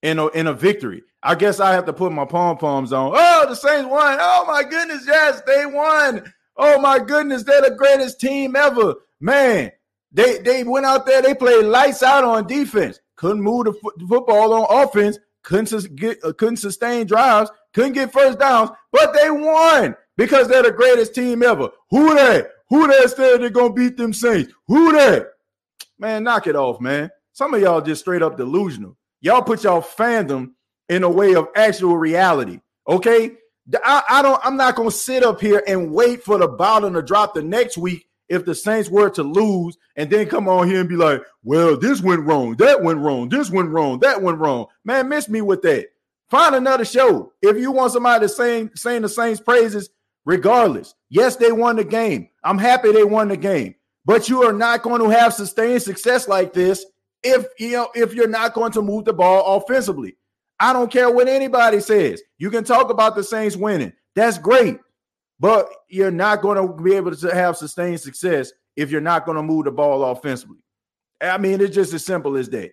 [SPEAKER 1] in a in a victory. I guess I have to put my pom poms on. Oh, the Saints won. Oh my goodness, yes, they won. Oh my goodness, they're the greatest team ever. Man, they they went out there, they played lights out on defense. Couldn't move the, football on offense. Couldn't get uh, couldn't sustain drives. Couldn't get first downs, but they won because they're the greatest team ever. Who that? Who that said they're gonna beat them Saints? Who that? Man, knock it off, man. Some of y'all just straight up delusional. Y'all put y'all fandom in a way of actual reality. Okay. I, I don't, I'm not gonna sit up here and wait for the bottom to drop the next week if the Saints were to lose and then come on here and be like, well, this went wrong, that went wrong, this went wrong, that went wrong. Man, miss me with that. Find another show. If you want somebody to sing, saying the Saints praises, regardless. Yes, they won the game. I'm happy they won the game. But you are not going to have sustained success like this if you know if you're not going to move the ball offensively. I don't care what anybody says. You can talk about the Saints winning. That's great. But you're not going to be able to have sustained success if you're not going to move the ball offensively. I mean, it's just as simple as that.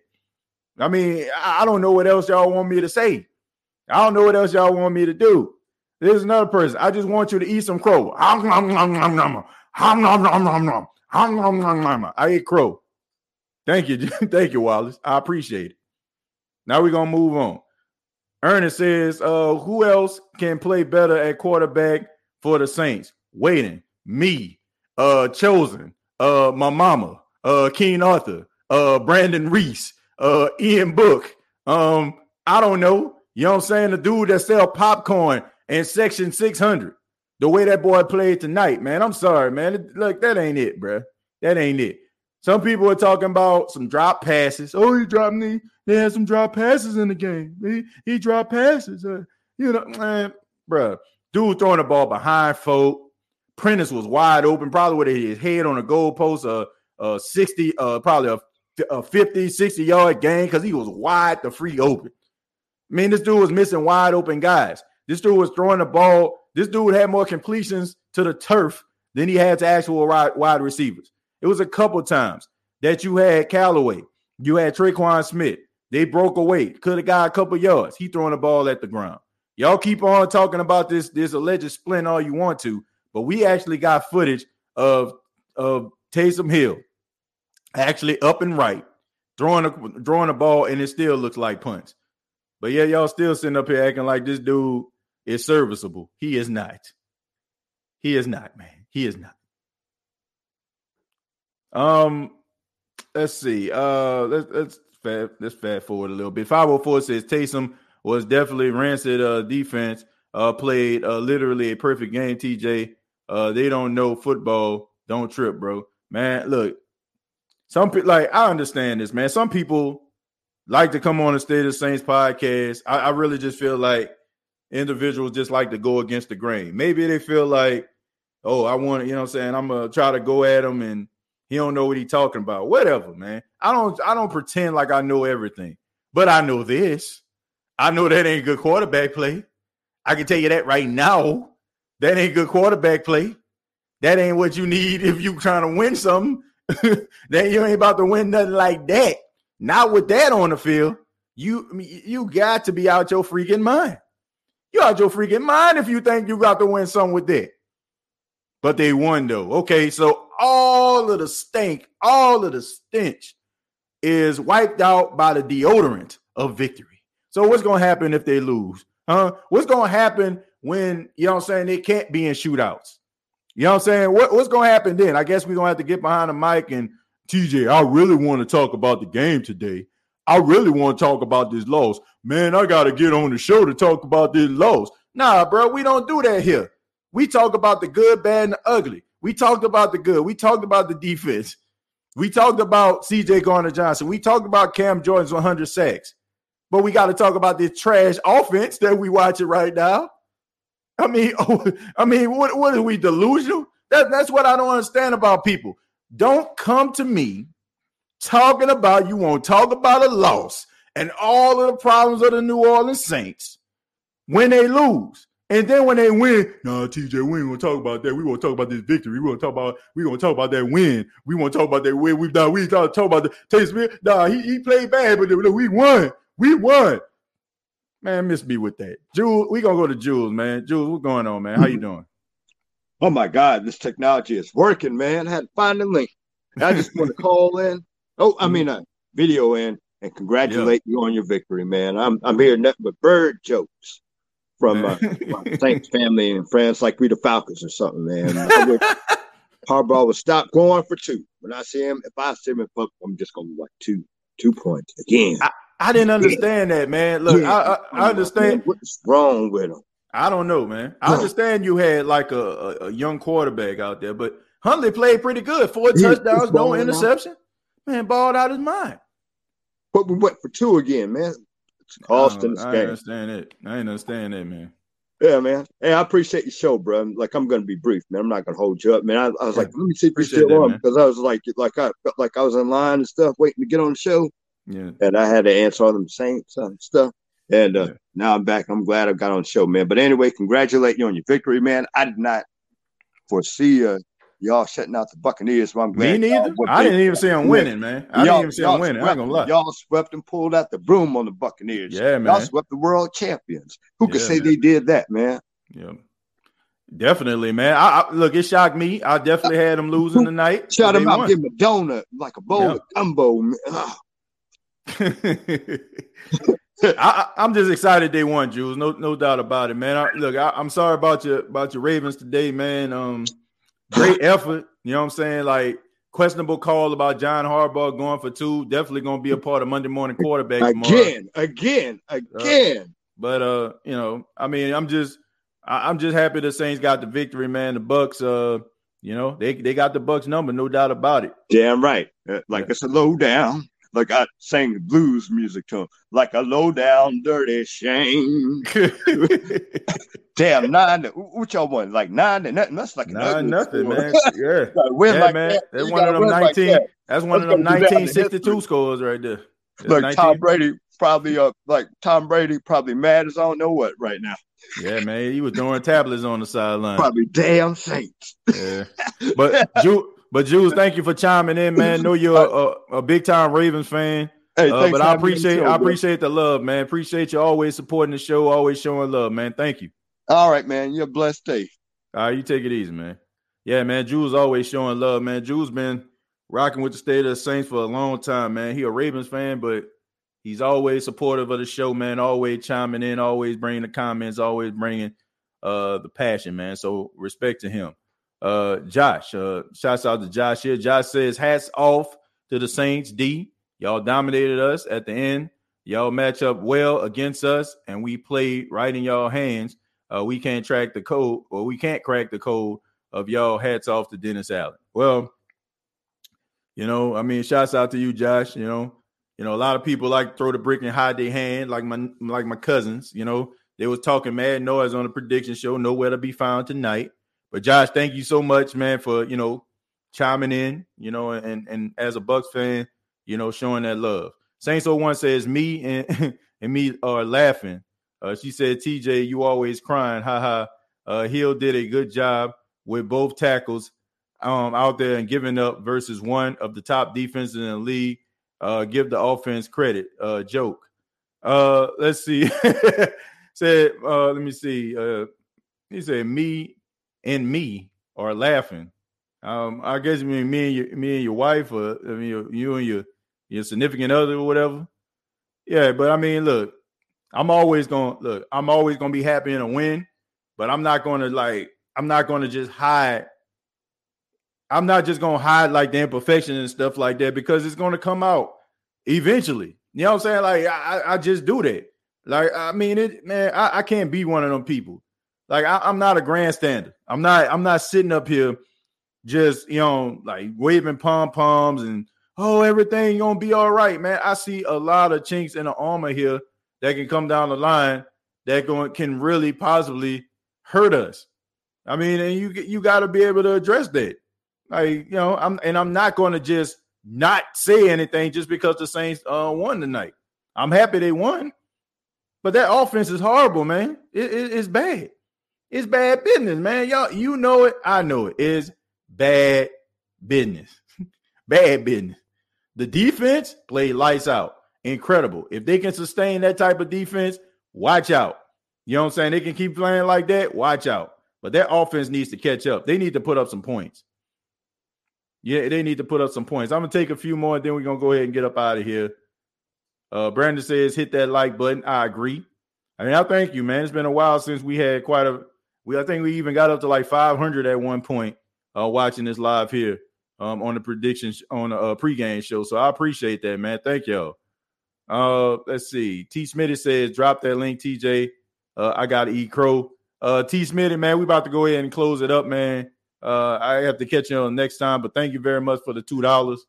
[SPEAKER 1] I mean, I don't know what else y'all want me to say. I don't know what else y'all want me to do. There's another person. I just want you to eat some crow. I ate crow. Thank you. Thank you, Wallace. I appreciate it. Now we're gonna move on. Ernest says, uh, who else can play better at quarterback for the Saints? Waiting, me, uh, chosen, uh, my mama, uh, Keen Arthur, uh, Brandon Reese, uh, Ian Book. Um, I don't know. You know what I'm saying? The dude that sell popcorn and section 600. The way that boy played tonight, man. I'm sorry, man. Look, that ain't it, bro. That ain't it. Some people are talking about some drop passes. Oh, he dropped me. They had some drop passes in the game. He, he dropped passes. Uh, you know, man, bro. Dude throwing the ball behind folk. Prentice was wide open, probably with his head on a goalpost, uh, a 60, uh, probably a, a 50, 60 yard game because he was wide the free open. I mean, this dude was missing wide open guys. This dude was throwing the ball. This dude had more completions to the turf than he had to actual wide receivers. It was a couple times that you had Callaway, you had Tre'Quan Smith. They broke away, could have got a couple yards. He throwing the ball at the ground. Y'all keep on talking about this this alleged splint all you want to, but we actually got footage of of Taysom Hill actually up and right, throwing a throwing a ball, and it still looks like punts. But yeah, y'all still sitting up here acting like this dude is serviceable. He is not. He is not, man. He is not. Um, let's see. Uh, let's let's fast, let's fast forward a little bit. Five hundred oh four says Taysom was definitely rancid uh, defense. Uh, played uh, literally a perfect game. TJ, uh, they don't know football. Don't trip, bro. Man, look, some people like I understand this, man. Some people like to come on the State of Saints podcast. I, I really just feel like individuals just like to go against the grain. Maybe they feel like, oh, I want, you know, I'm saying I'm gonna try to go at him and he don't know what he talking about. Whatever, man. I don't I don't pretend like I know everything, but I know this. I know that ain't good quarterback play. I can tell you that right now. That ain't good quarterback play. That ain't what you need if you trying to win something. that you ain't about to win nothing like that. Not with that on the field. You you got to be out your freaking mind. You out your freaking mind if you think you got to win some with that. But they won though. Okay, so all of the stink, all of the stench is wiped out by the deodorant of victory. So what's to happen if they lose? Huh? What's to happen when, you know what I'm saying, they can't be in shootouts? You know what I'm saying? What, what's to happen then? I guess we're to have to get behind the mic and TJ, I really want to talk about the game today. I really want to talk about this loss. Man, I got to get on the show to talk about this loss. Nah, bro, we don't do that here. We talk about the good, bad, and the ugly. We talked about the good. We talked about the defense. We talked about CJ Gardner Johnson. We talked about Cam Jordan's 100 sacks. But we got to talk about this trash offense that we watching right now. I mean, I mean, what, what are we delusional? That, that's what I don't understand about people. Don't come to me talking about you won't talk about a loss and all of the problems of the New Orleans Saints when they lose. And then when they win, no, nah, TJ, we ain't gonna talk about that. We gonna talk about this victory. We gonna talk about we gonna talk about that win. We want to talk about that win. We've done. We talk, talk about the Taste. Nah, he, he played bad, but we won. We won. Man, miss me with that. Jules, we gonna go to Jules, man. Jules, what's going on, man? How you doing?
[SPEAKER 8] Oh my God, this technology is working, man. I had to find the link. I just want to call in. Oh, I mean, a uh, video in and congratulate yeah. you on your victory, man. I'm I'm hearing nothing but bird jokes from uh, my Saints family and friends like we the Falcons or something, man. Harbaugh will stop going for two. When I see him, if I see him in public, I'm just gonna be like two, two points again.
[SPEAKER 1] I, I didn't understand yeah. that, man. Look, yeah. I, I, I, understand.
[SPEAKER 8] What's wrong with him?
[SPEAKER 1] I don't know, man. I understand you had like a, a, a young quarterback out there, but Huntley played pretty good. Four touchdowns, no interception. Man, balled out his mind.
[SPEAKER 8] But we went for two again, man. It's costing us
[SPEAKER 1] I game. understand it. I ain't understand that, man.
[SPEAKER 8] Yeah, man. Hey, I appreciate your show, bro. Like I'm gonna be brief, man. I'm not gonna hold you up, man. I, I was yeah. like, let me see if you're still on because I was like, like I felt like I was in line and stuff, waiting to get on the show.
[SPEAKER 1] Yeah.
[SPEAKER 8] And I had to answer all them same stuff. And uh, yeah. now I'm back. I'm glad I got on the show, man. But anyway, congratulate you on your victory, man. I did not foresee uh, y'all shutting out the Buccaneers. So I'm
[SPEAKER 1] glad. Me neither. I didn't even see them winning, man. I didn't even see them winning. I ain't gonna lie.
[SPEAKER 8] Y'all swept and pulled out the broom on the Buccaneers.
[SPEAKER 1] Yeah, man.
[SPEAKER 8] Y'all swept the world champions. Who could yeah, say man. they did that, man?
[SPEAKER 1] Yeah. Definitely, man. I, I, look, it shocked me. I definitely had them losing tonight.
[SPEAKER 8] Shut them out, give them a donut like a bowl yeah. of gumbo.
[SPEAKER 1] I, am just excited they won, Jules. No, no doubt about it, man. I, look, I, am sorry about your about your Ravens today, man. Um, great effort. You know what I'm saying? Like questionable call about John Harbaugh going for two. Definitely going to be a part of Monday morning quarterback
[SPEAKER 8] again, tomorrow. again, again. Uh,
[SPEAKER 1] but uh, you know, I mean, I'm just I, am just happy the Saints got the victory, man. The Bucks, uh, you know, they they got the Bucks number, no doubt about it.
[SPEAKER 8] Damn right. Uh, like yeah. it's a low down like I sang blues music to him, like a low down dirty shame. Damn, nine. What y'all want? Like nine to nothing. That's like
[SPEAKER 1] nine nothing, score. man. Yeah, yeah, like man. That. That's one of them nineteen. Like that. That's one of them nineteen sixty two scores right there.
[SPEAKER 8] That's Look, 19. Tom Brady probably uh like Tom Brady probably mad as I don't know what right now.
[SPEAKER 1] Yeah, man, he was throwing tablets on the sideline.
[SPEAKER 8] Probably damn saints.
[SPEAKER 1] Yeah, but Ju- but Jules, thank you for chiming in, man. Know you're a, a, big time Ravens fan. Hey, uh, but I appreciate I appreciate the love, man. Appreciate you always supporting the show, always showing love, man. Thank you.
[SPEAKER 8] All right, man. You're blessed day.
[SPEAKER 1] All right, you take it easy, man. Yeah, man. Jules always showing love, man. Jules been rocking with the state of the Saints for a long time, man. He a Ravens fan, but he's always supportive of the show, man. Always chiming in, always bringing the comments, always bringing uh the passion, man. So respect to him. Uh, Josh, uh, shouts out to Josh here. Josh says, hats off to the Saints. D, y'all dominated us at the end. Y'all match up well against us, and we played right in y'all hands. Uh, we can't track the code, or we can't crack the code of y'all. Hats off to Dennis Allen. Well, you know, I mean, shouts out to you, Josh. You know, you know, a lot of people like throw the brick and hide their hand, like my like my cousins. You know, they was talking mad noise on the prediction show. Nowhere to be found tonight. But Josh, thank you so much, man, for you know chiming in, you know, and and as a Bucks fan, you know, showing that love. Saints 01 says me and and me are laughing. Uh, she said, TJ, you always crying. Ha ha. Uh, Hill did a good job with both tackles um, out there and giving up versus one of the top defenses in the league. Uh, give the offense credit. Uh, joke. Uh, let's see. said, uh, let me see. Uh, he said, me and me are laughing. Um, I guess I me and your, me and your wife, or I mean you and your your significant other or whatever. Yeah, but I mean, look, I'm always gonna look. I'm always gonna be happy in a win, but I'm not gonna like. I'm not gonna just hide. I'm not just gonna hide like the imperfection and stuff like that because it's gonna come out eventually. You know what I'm saying? Like I, I just do that. Like I mean, it man. I, I can't be one of them people like I, am not a grandstander. I'm not. I'm not sitting up here just you know like waving pom poms and oh everything gonna be all right, man. I see a lot of chinks in the armor here that can come down the line that going can really possibly hurt us. I mean, and you you got to be able to address that. Like you know, I'm and I'm not going to just not say anything just because the Saints uh, won tonight. I'm happy they won, but that offense is horrible, man. It, it, it's bad. It's bad business, man. Y'all, you know it. I know it. It's bad business. bad business. The defense played lights out. Incredible. If they can sustain that type of defense, watch out. You know what I'm saying? They can keep playing like that. Watch out. But that offense needs to catch up. They need to put up some points. Yeah, they need to put up some points. I'm gonna take a few more, then we're gonna go ahead and get up out of here. Uh, Brandon says, hit that like button. I agree. I mean, I thank you, man. It's been a while since we had quite a we I think we even got up to like 500 at one point uh watching this live here um on the predictions on a uh, pregame show. So I appreciate that, man. Thank y'all. Uh let's see. T Smitty says drop that link, TJ. Uh I got E. crow. Uh T Smitty, man, we about to go ahead and close it up, man. Uh I have to catch you on next time, but thank you very much for the two dollars.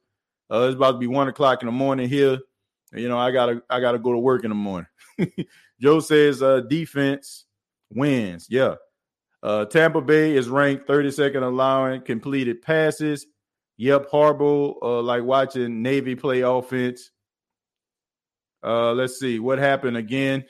[SPEAKER 1] Uh it's about to be one o'clock in the morning here. You know, I gotta I gotta go to work in the morning. Joe says uh defense wins. Yeah. Uh Tampa Bay is ranked 32nd allowing completed passes. Yep, horrible. Uh, like watching Navy play offense. Uh, let's see what happened again.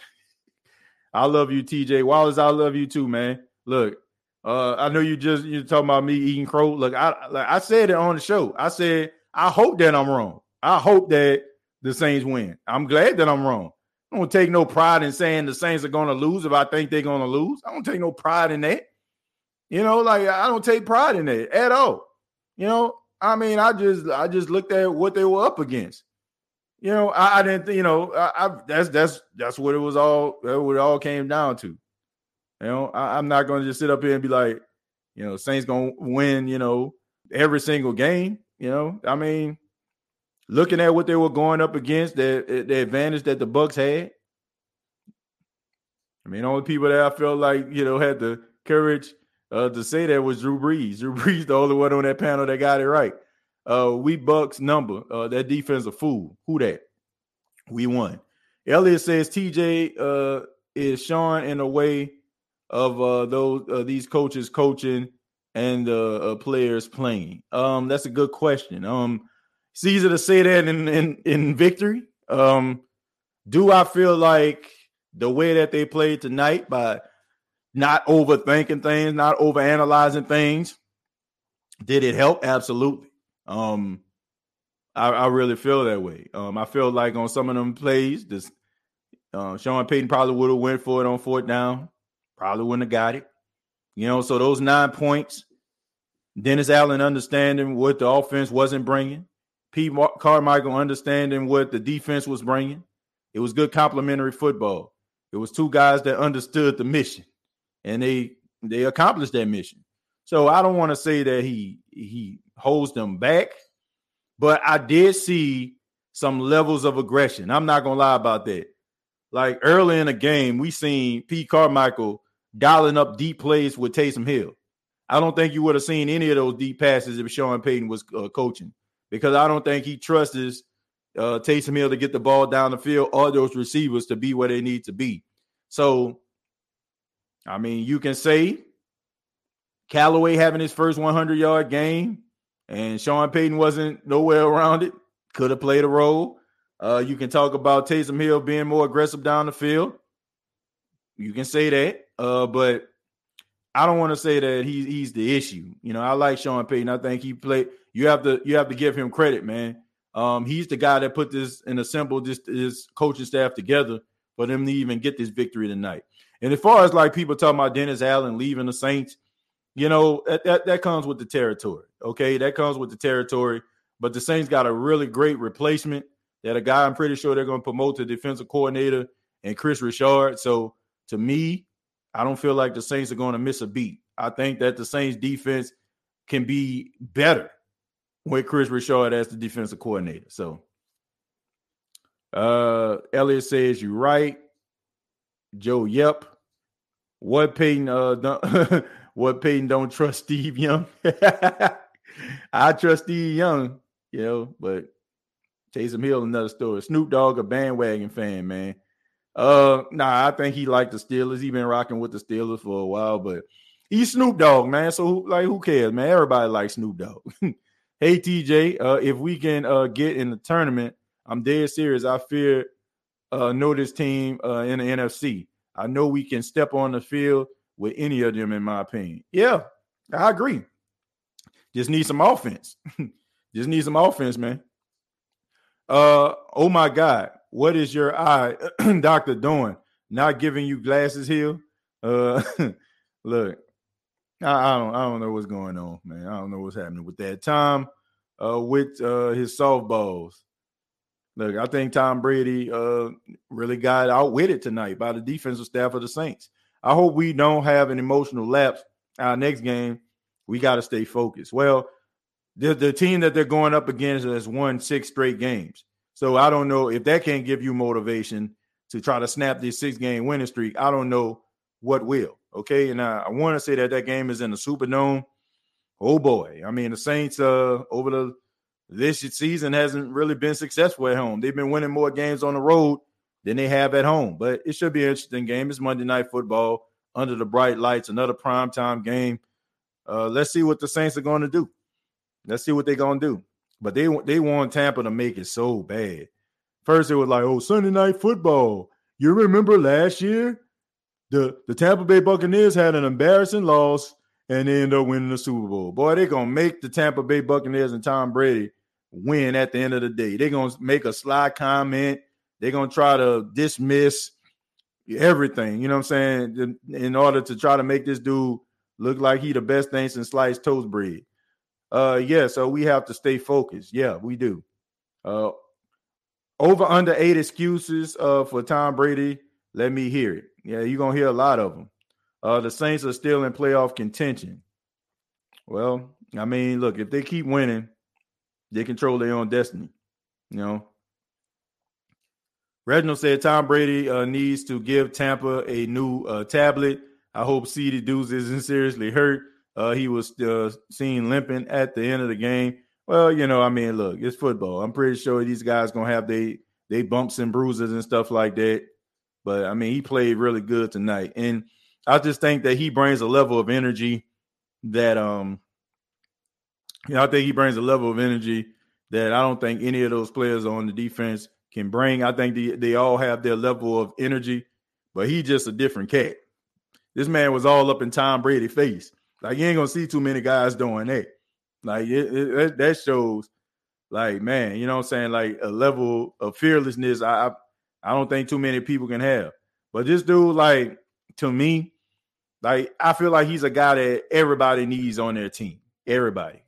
[SPEAKER 1] I love you, TJ Wallace. I love you too, man. Look, uh, I know you just you're talking about me eating crow. Look, I like I said it on the show. I said I hope that I'm wrong. I hope that the Saints win. I'm glad that I'm wrong. I don't take no pride in saying the Saints are going to lose if I think they're going to lose. I don't take no pride in that. You know, like I don't take pride in that at all. You know, I mean, I just I just looked at what they were up against. You know, I, I didn't, you know, I, I, that's that's that's what it was all that what it all came down to. You know, I, am not going to just sit up here and be like, you know, Saints going to win, you know, every single game. You know, I mean, looking at what they were going up against, the the advantage that the Bucks had. I mean, only people that I felt like you know had the courage uh, to say that was Drew Brees. Drew Brees, the only one on that panel that got it right. Uh, we Bucks number. Uh, that defense a fool. Who that? We won. Elliot says TJ uh, is Sean in a way of uh, those uh, these coaches coaching and uh, players playing. Um, that's a good question. Um, it's easy to say that in in, in victory. Um, do I feel like the way that they played tonight by not overthinking things, not overanalyzing things. Did it help? Absolutely. Um, I, I really feel that way. Um, I feel like on some of them plays, this uh, Sean Payton probably would have went for it on fourth down. Probably wouldn't have got it. You know, so those nine points, Dennis Allen understanding what the offense wasn't bringing, Pete Carmichael understanding what the defense was bringing. It was good complementary football. It was two guys that understood the mission and they they accomplished that mission. So I don't want to say that he he holds them back, but I did see some levels of aggression. I'm not gonna lie about that. Like early in the game, we seen Pete Carmichael dialing up deep plays with Taysom Hill. I don't think you would have seen any of those deep passes if Sean Payton was uh, coaching because I don't think he trusts uh, Taysom Hill to get the ball down the field or those receivers to be where they need to be. So I mean, you can say Callaway having his first 100 yard game and Sean Payton wasn't nowhere around it, could have played a role. Uh, you can talk about Taysom Hill being more aggressive down the field. You can say that, uh, but I don't want to say that he's he's the issue. You know, I like Sean Payton. I think he played. You have to you have to give him credit, man. Um, he's the guy that put this and assembled this his coaching staff together for them to even get this victory tonight. And as far as like people talking about Dennis Allen leaving the Saints, you know, that, that, that comes with the territory. Okay. That comes with the territory. But the Saints got a really great replacement that a guy I'm pretty sure they're going to promote to defensive coordinator and Kris Richard. So to me, I don't feel like the Saints are going to miss a beat. I think that the Saints defense can be better with Kris Richard as the defensive coordinator. So uh Elliot says you're right. Joe Yep. What Payton uh don't, what Payton don't trust Steve Young? I trust Steve Young, you know, but Taysom Hill, another story. Snoop Dogg, a bandwagon fan, man. Uh, nah, I think he liked the Steelers. He been rocking with the Steelers for a while, but he's Snoop Dogg, man. So like, who cares, man? Everybody likes Snoop Dogg. hey, TJ, uh, if we can uh get in the tournament, I'm dead serious. I fear uh know this team uh in the NFC. I know we can step on the field with any of them, in my opinion. Yeah, I agree. Just need some offense. Just need some offense, man. Uh oh my God, what is your eye, doctor, doing? Not giving you glasses here? Uh look, I, I, don't I don't know what's going on, man. I don't know what's happening with that. Tom uh with uh his softballs. Look, I think Tom Brady uh really got outwitted tonight by the defensive staff of the Saints. I hope we don't have an emotional lapse our next game. We got to stay focused. Well, the, the team that they're going up against has won six straight games. So I don't know if that can't give you motivation to try to snap this six game winning streak. I don't know what will. Okay. And I, I want to say that that game is in the Superdome. Oh boy. I mean, the Saints uh over the this season hasn't really been successful at home. They've been winning more games on the road than they have at home. But it should be an interesting game. It's Monday Night Football under the bright lights, another prime time game. Uh, let's see what the Saints are going to do. Let's see what they're going to do. But they they want Tampa to make it so bad. First, it was like, oh, Sunday Night Football. You remember last year? The, the Tampa Bay Buccaneers had an embarrassing loss and they end up winning the Super Bowl. Boy, they're to make the Tampa Bay Buccaneers and Tom Brady win at the end of the day. They're to make a sly comment they're gonna try to dismiss everything. You know what I'm saying? In order to try to make this dude look like he the best thing since sliced toast bread. Uh, yeah. So we have to stay focused. Yeah, we do. Uh, over under eight excuses uh for Tom Brady. Let me hear it. Yeah, you're gonna hear a lot of them. Uh, the Saints are still in playoff contention. Well, I mean, look, if they keep winning, they control their own destiny. You know, Reginald said Tom Brady uh, needs to give Tampa a new uh, tablet. I hope CD Deuce isn't seriously hurt. Uh, he was uh, seen limping at the end of the game. Well, you know, I mean, look, it's football. I'm pretty sure these guys gonna have they they bumps and bruises and stuff like that. But I mean, he played really good tonight, and I just think that he brings a level of energy that um, you know, I think he brings a level of energy that I don't think any of those players on the defense can bring. I think they, they all have their level of energy, but he just a different cat. This man was all up in Tom Brady's face. Like you ain't gonna see too many guys doing that. Like it, it, that shows, like man, you know what I'm saying, like a level of fearlessness. I, I I don't think too many people can have. But this dude, like to me, like I feel like he's a guy that everybody needs on their team. Everybody.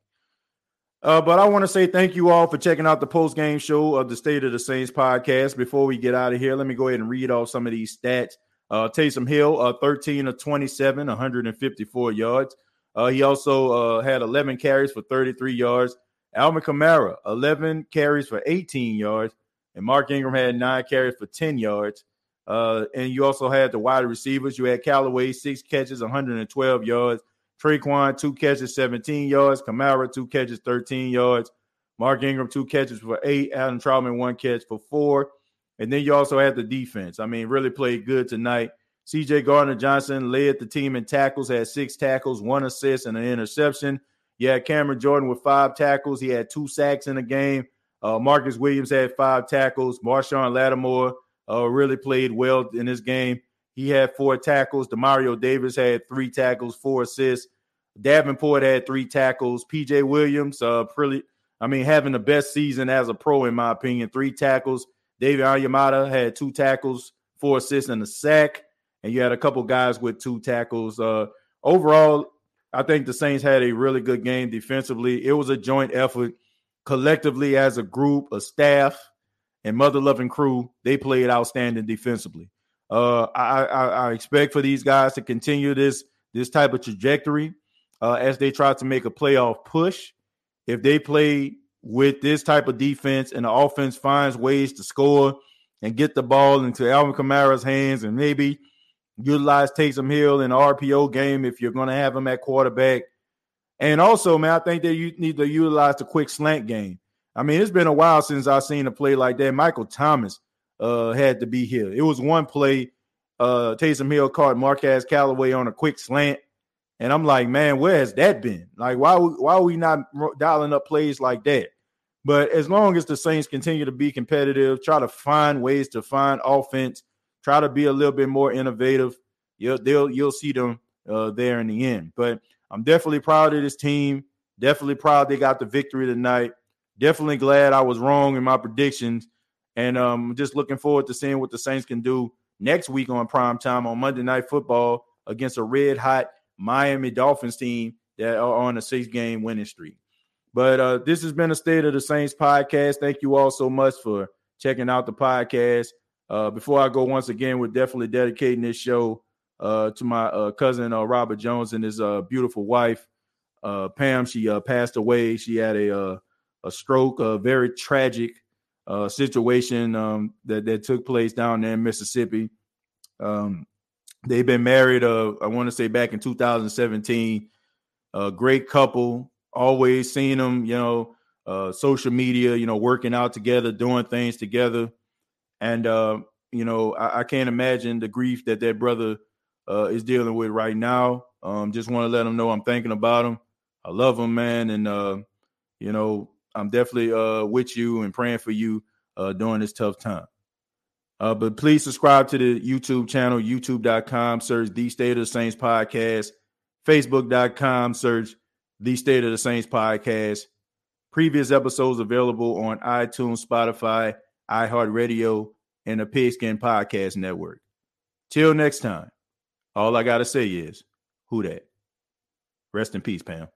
[SPEAKER 1] Uh, but I want to say thank you all for checking out the post game show of the State of the Saints podcast. Before we get out of here, let me go ahead and read off some of these stats. Uh, Taysom Hill, uh, 13 of 27, 154 yards. Uh, he also uh, had 11 carries for 33 yards. Alvin Kamara, 11 carries for 18 yards. And Mark Ingram had nine carries for 10 yards. Uh, and you also had the wide receivers. You had Callaway, six catches, 112 yards. Tre'Quan, two catches, 17 yards. Kamara, two catches, 13 yards. Mark Ingram, two catches for eight. Adam Trautman, one catch for four. And then you also had the defense. I mean, really played good tonight. CJ Gardner Johnson led the team in tackles, had six tackles, one assist, and an interception. You had Cameron Jordan with five tackles. He had two sacks in the game. Uh, Marcus Williams had five tackles. Marshon Lattimore uh, really played well in this game. He had four tackles. Demario Davis had three tackles, four assists. Davenport had three tackles. PJ Williams, uh, pretty, I mean, having the best season as a pro, in my opinion. Three tackles. David Onyemata had two tackles, four assists, and a sack. And you had a couple guys with two tackles. Uh, overall, I think the Saints had a really good game defensively. It was a joint effort collectively as a group, a staff, and mother loving crew. They played outstanding defensively. Uh, I, I, I, expect for these guys to continue this this type of trajectory uh, as they try to make a playoff push. If they play with this type of defense and the offense finds ways to score and get the ball into Alvin Kamara's hands and maybe utilize Taysom Hill in the RPO game if you're going to have him at quarterback, And also, man, I think that you need to utilize the quick slant game. I mean, it's been a while since I've seen a play like that. Michael Thomas uh, had to be here. It was one play. Uh, Taysom Hill caught Marquez Callaway on a quick slant, and I'm like, man, where has that been? Like, why why are we not dialing up plays like that? But as long as the Saints continue to be competitive, try to find ways to find offense, try to be a little bit more innovative, you'll they'll you'll see them uh, there in the end. But I'm definitely proud of this team. Definitely proud they got the victory tonight. Definitely glad I was wrong in my predictions, and um, just looking forward to seeing what the Saints can do next week on prime time on Monday Night Football against a red hot Miami Dolphins team that are on a six game winning streak. But uh, this has been a State of the Saints podcast. Thank you all so much for checking out the podcast. Uh, before I go, once again, we're definitely dedicating this show uh, to my uh, cousin uh, Robert Jones and his uh, beautiful wife Pam. She passed away. She had a a stroke, a very tragic situation um, that that took place down there in Mississippi. Um, they've been married. I want to say back in 2017. A great couple always seeing them, you know, uh, social media, you know, working out together, doing things together. And, uh, you know, I, I, can't imagine the grief that that brother uh, is dealing with right now. Um, just want to let him know I'm thinking about him. I love him, man. And, uh, you know, I'm definitely uh, with you and praying for you uh, during this tough time. Uh, but please subscribe to the YouTube channel, youtube.com, search The State of the Saints Podcast, facebook.com, search the State of the Saints podcast. Previous episodes available on iTunes, Spotify, iHeartRadio, and the Pigskin Podcast Network. Till next time, all I got to say is, who that? Rest in peace, Pam.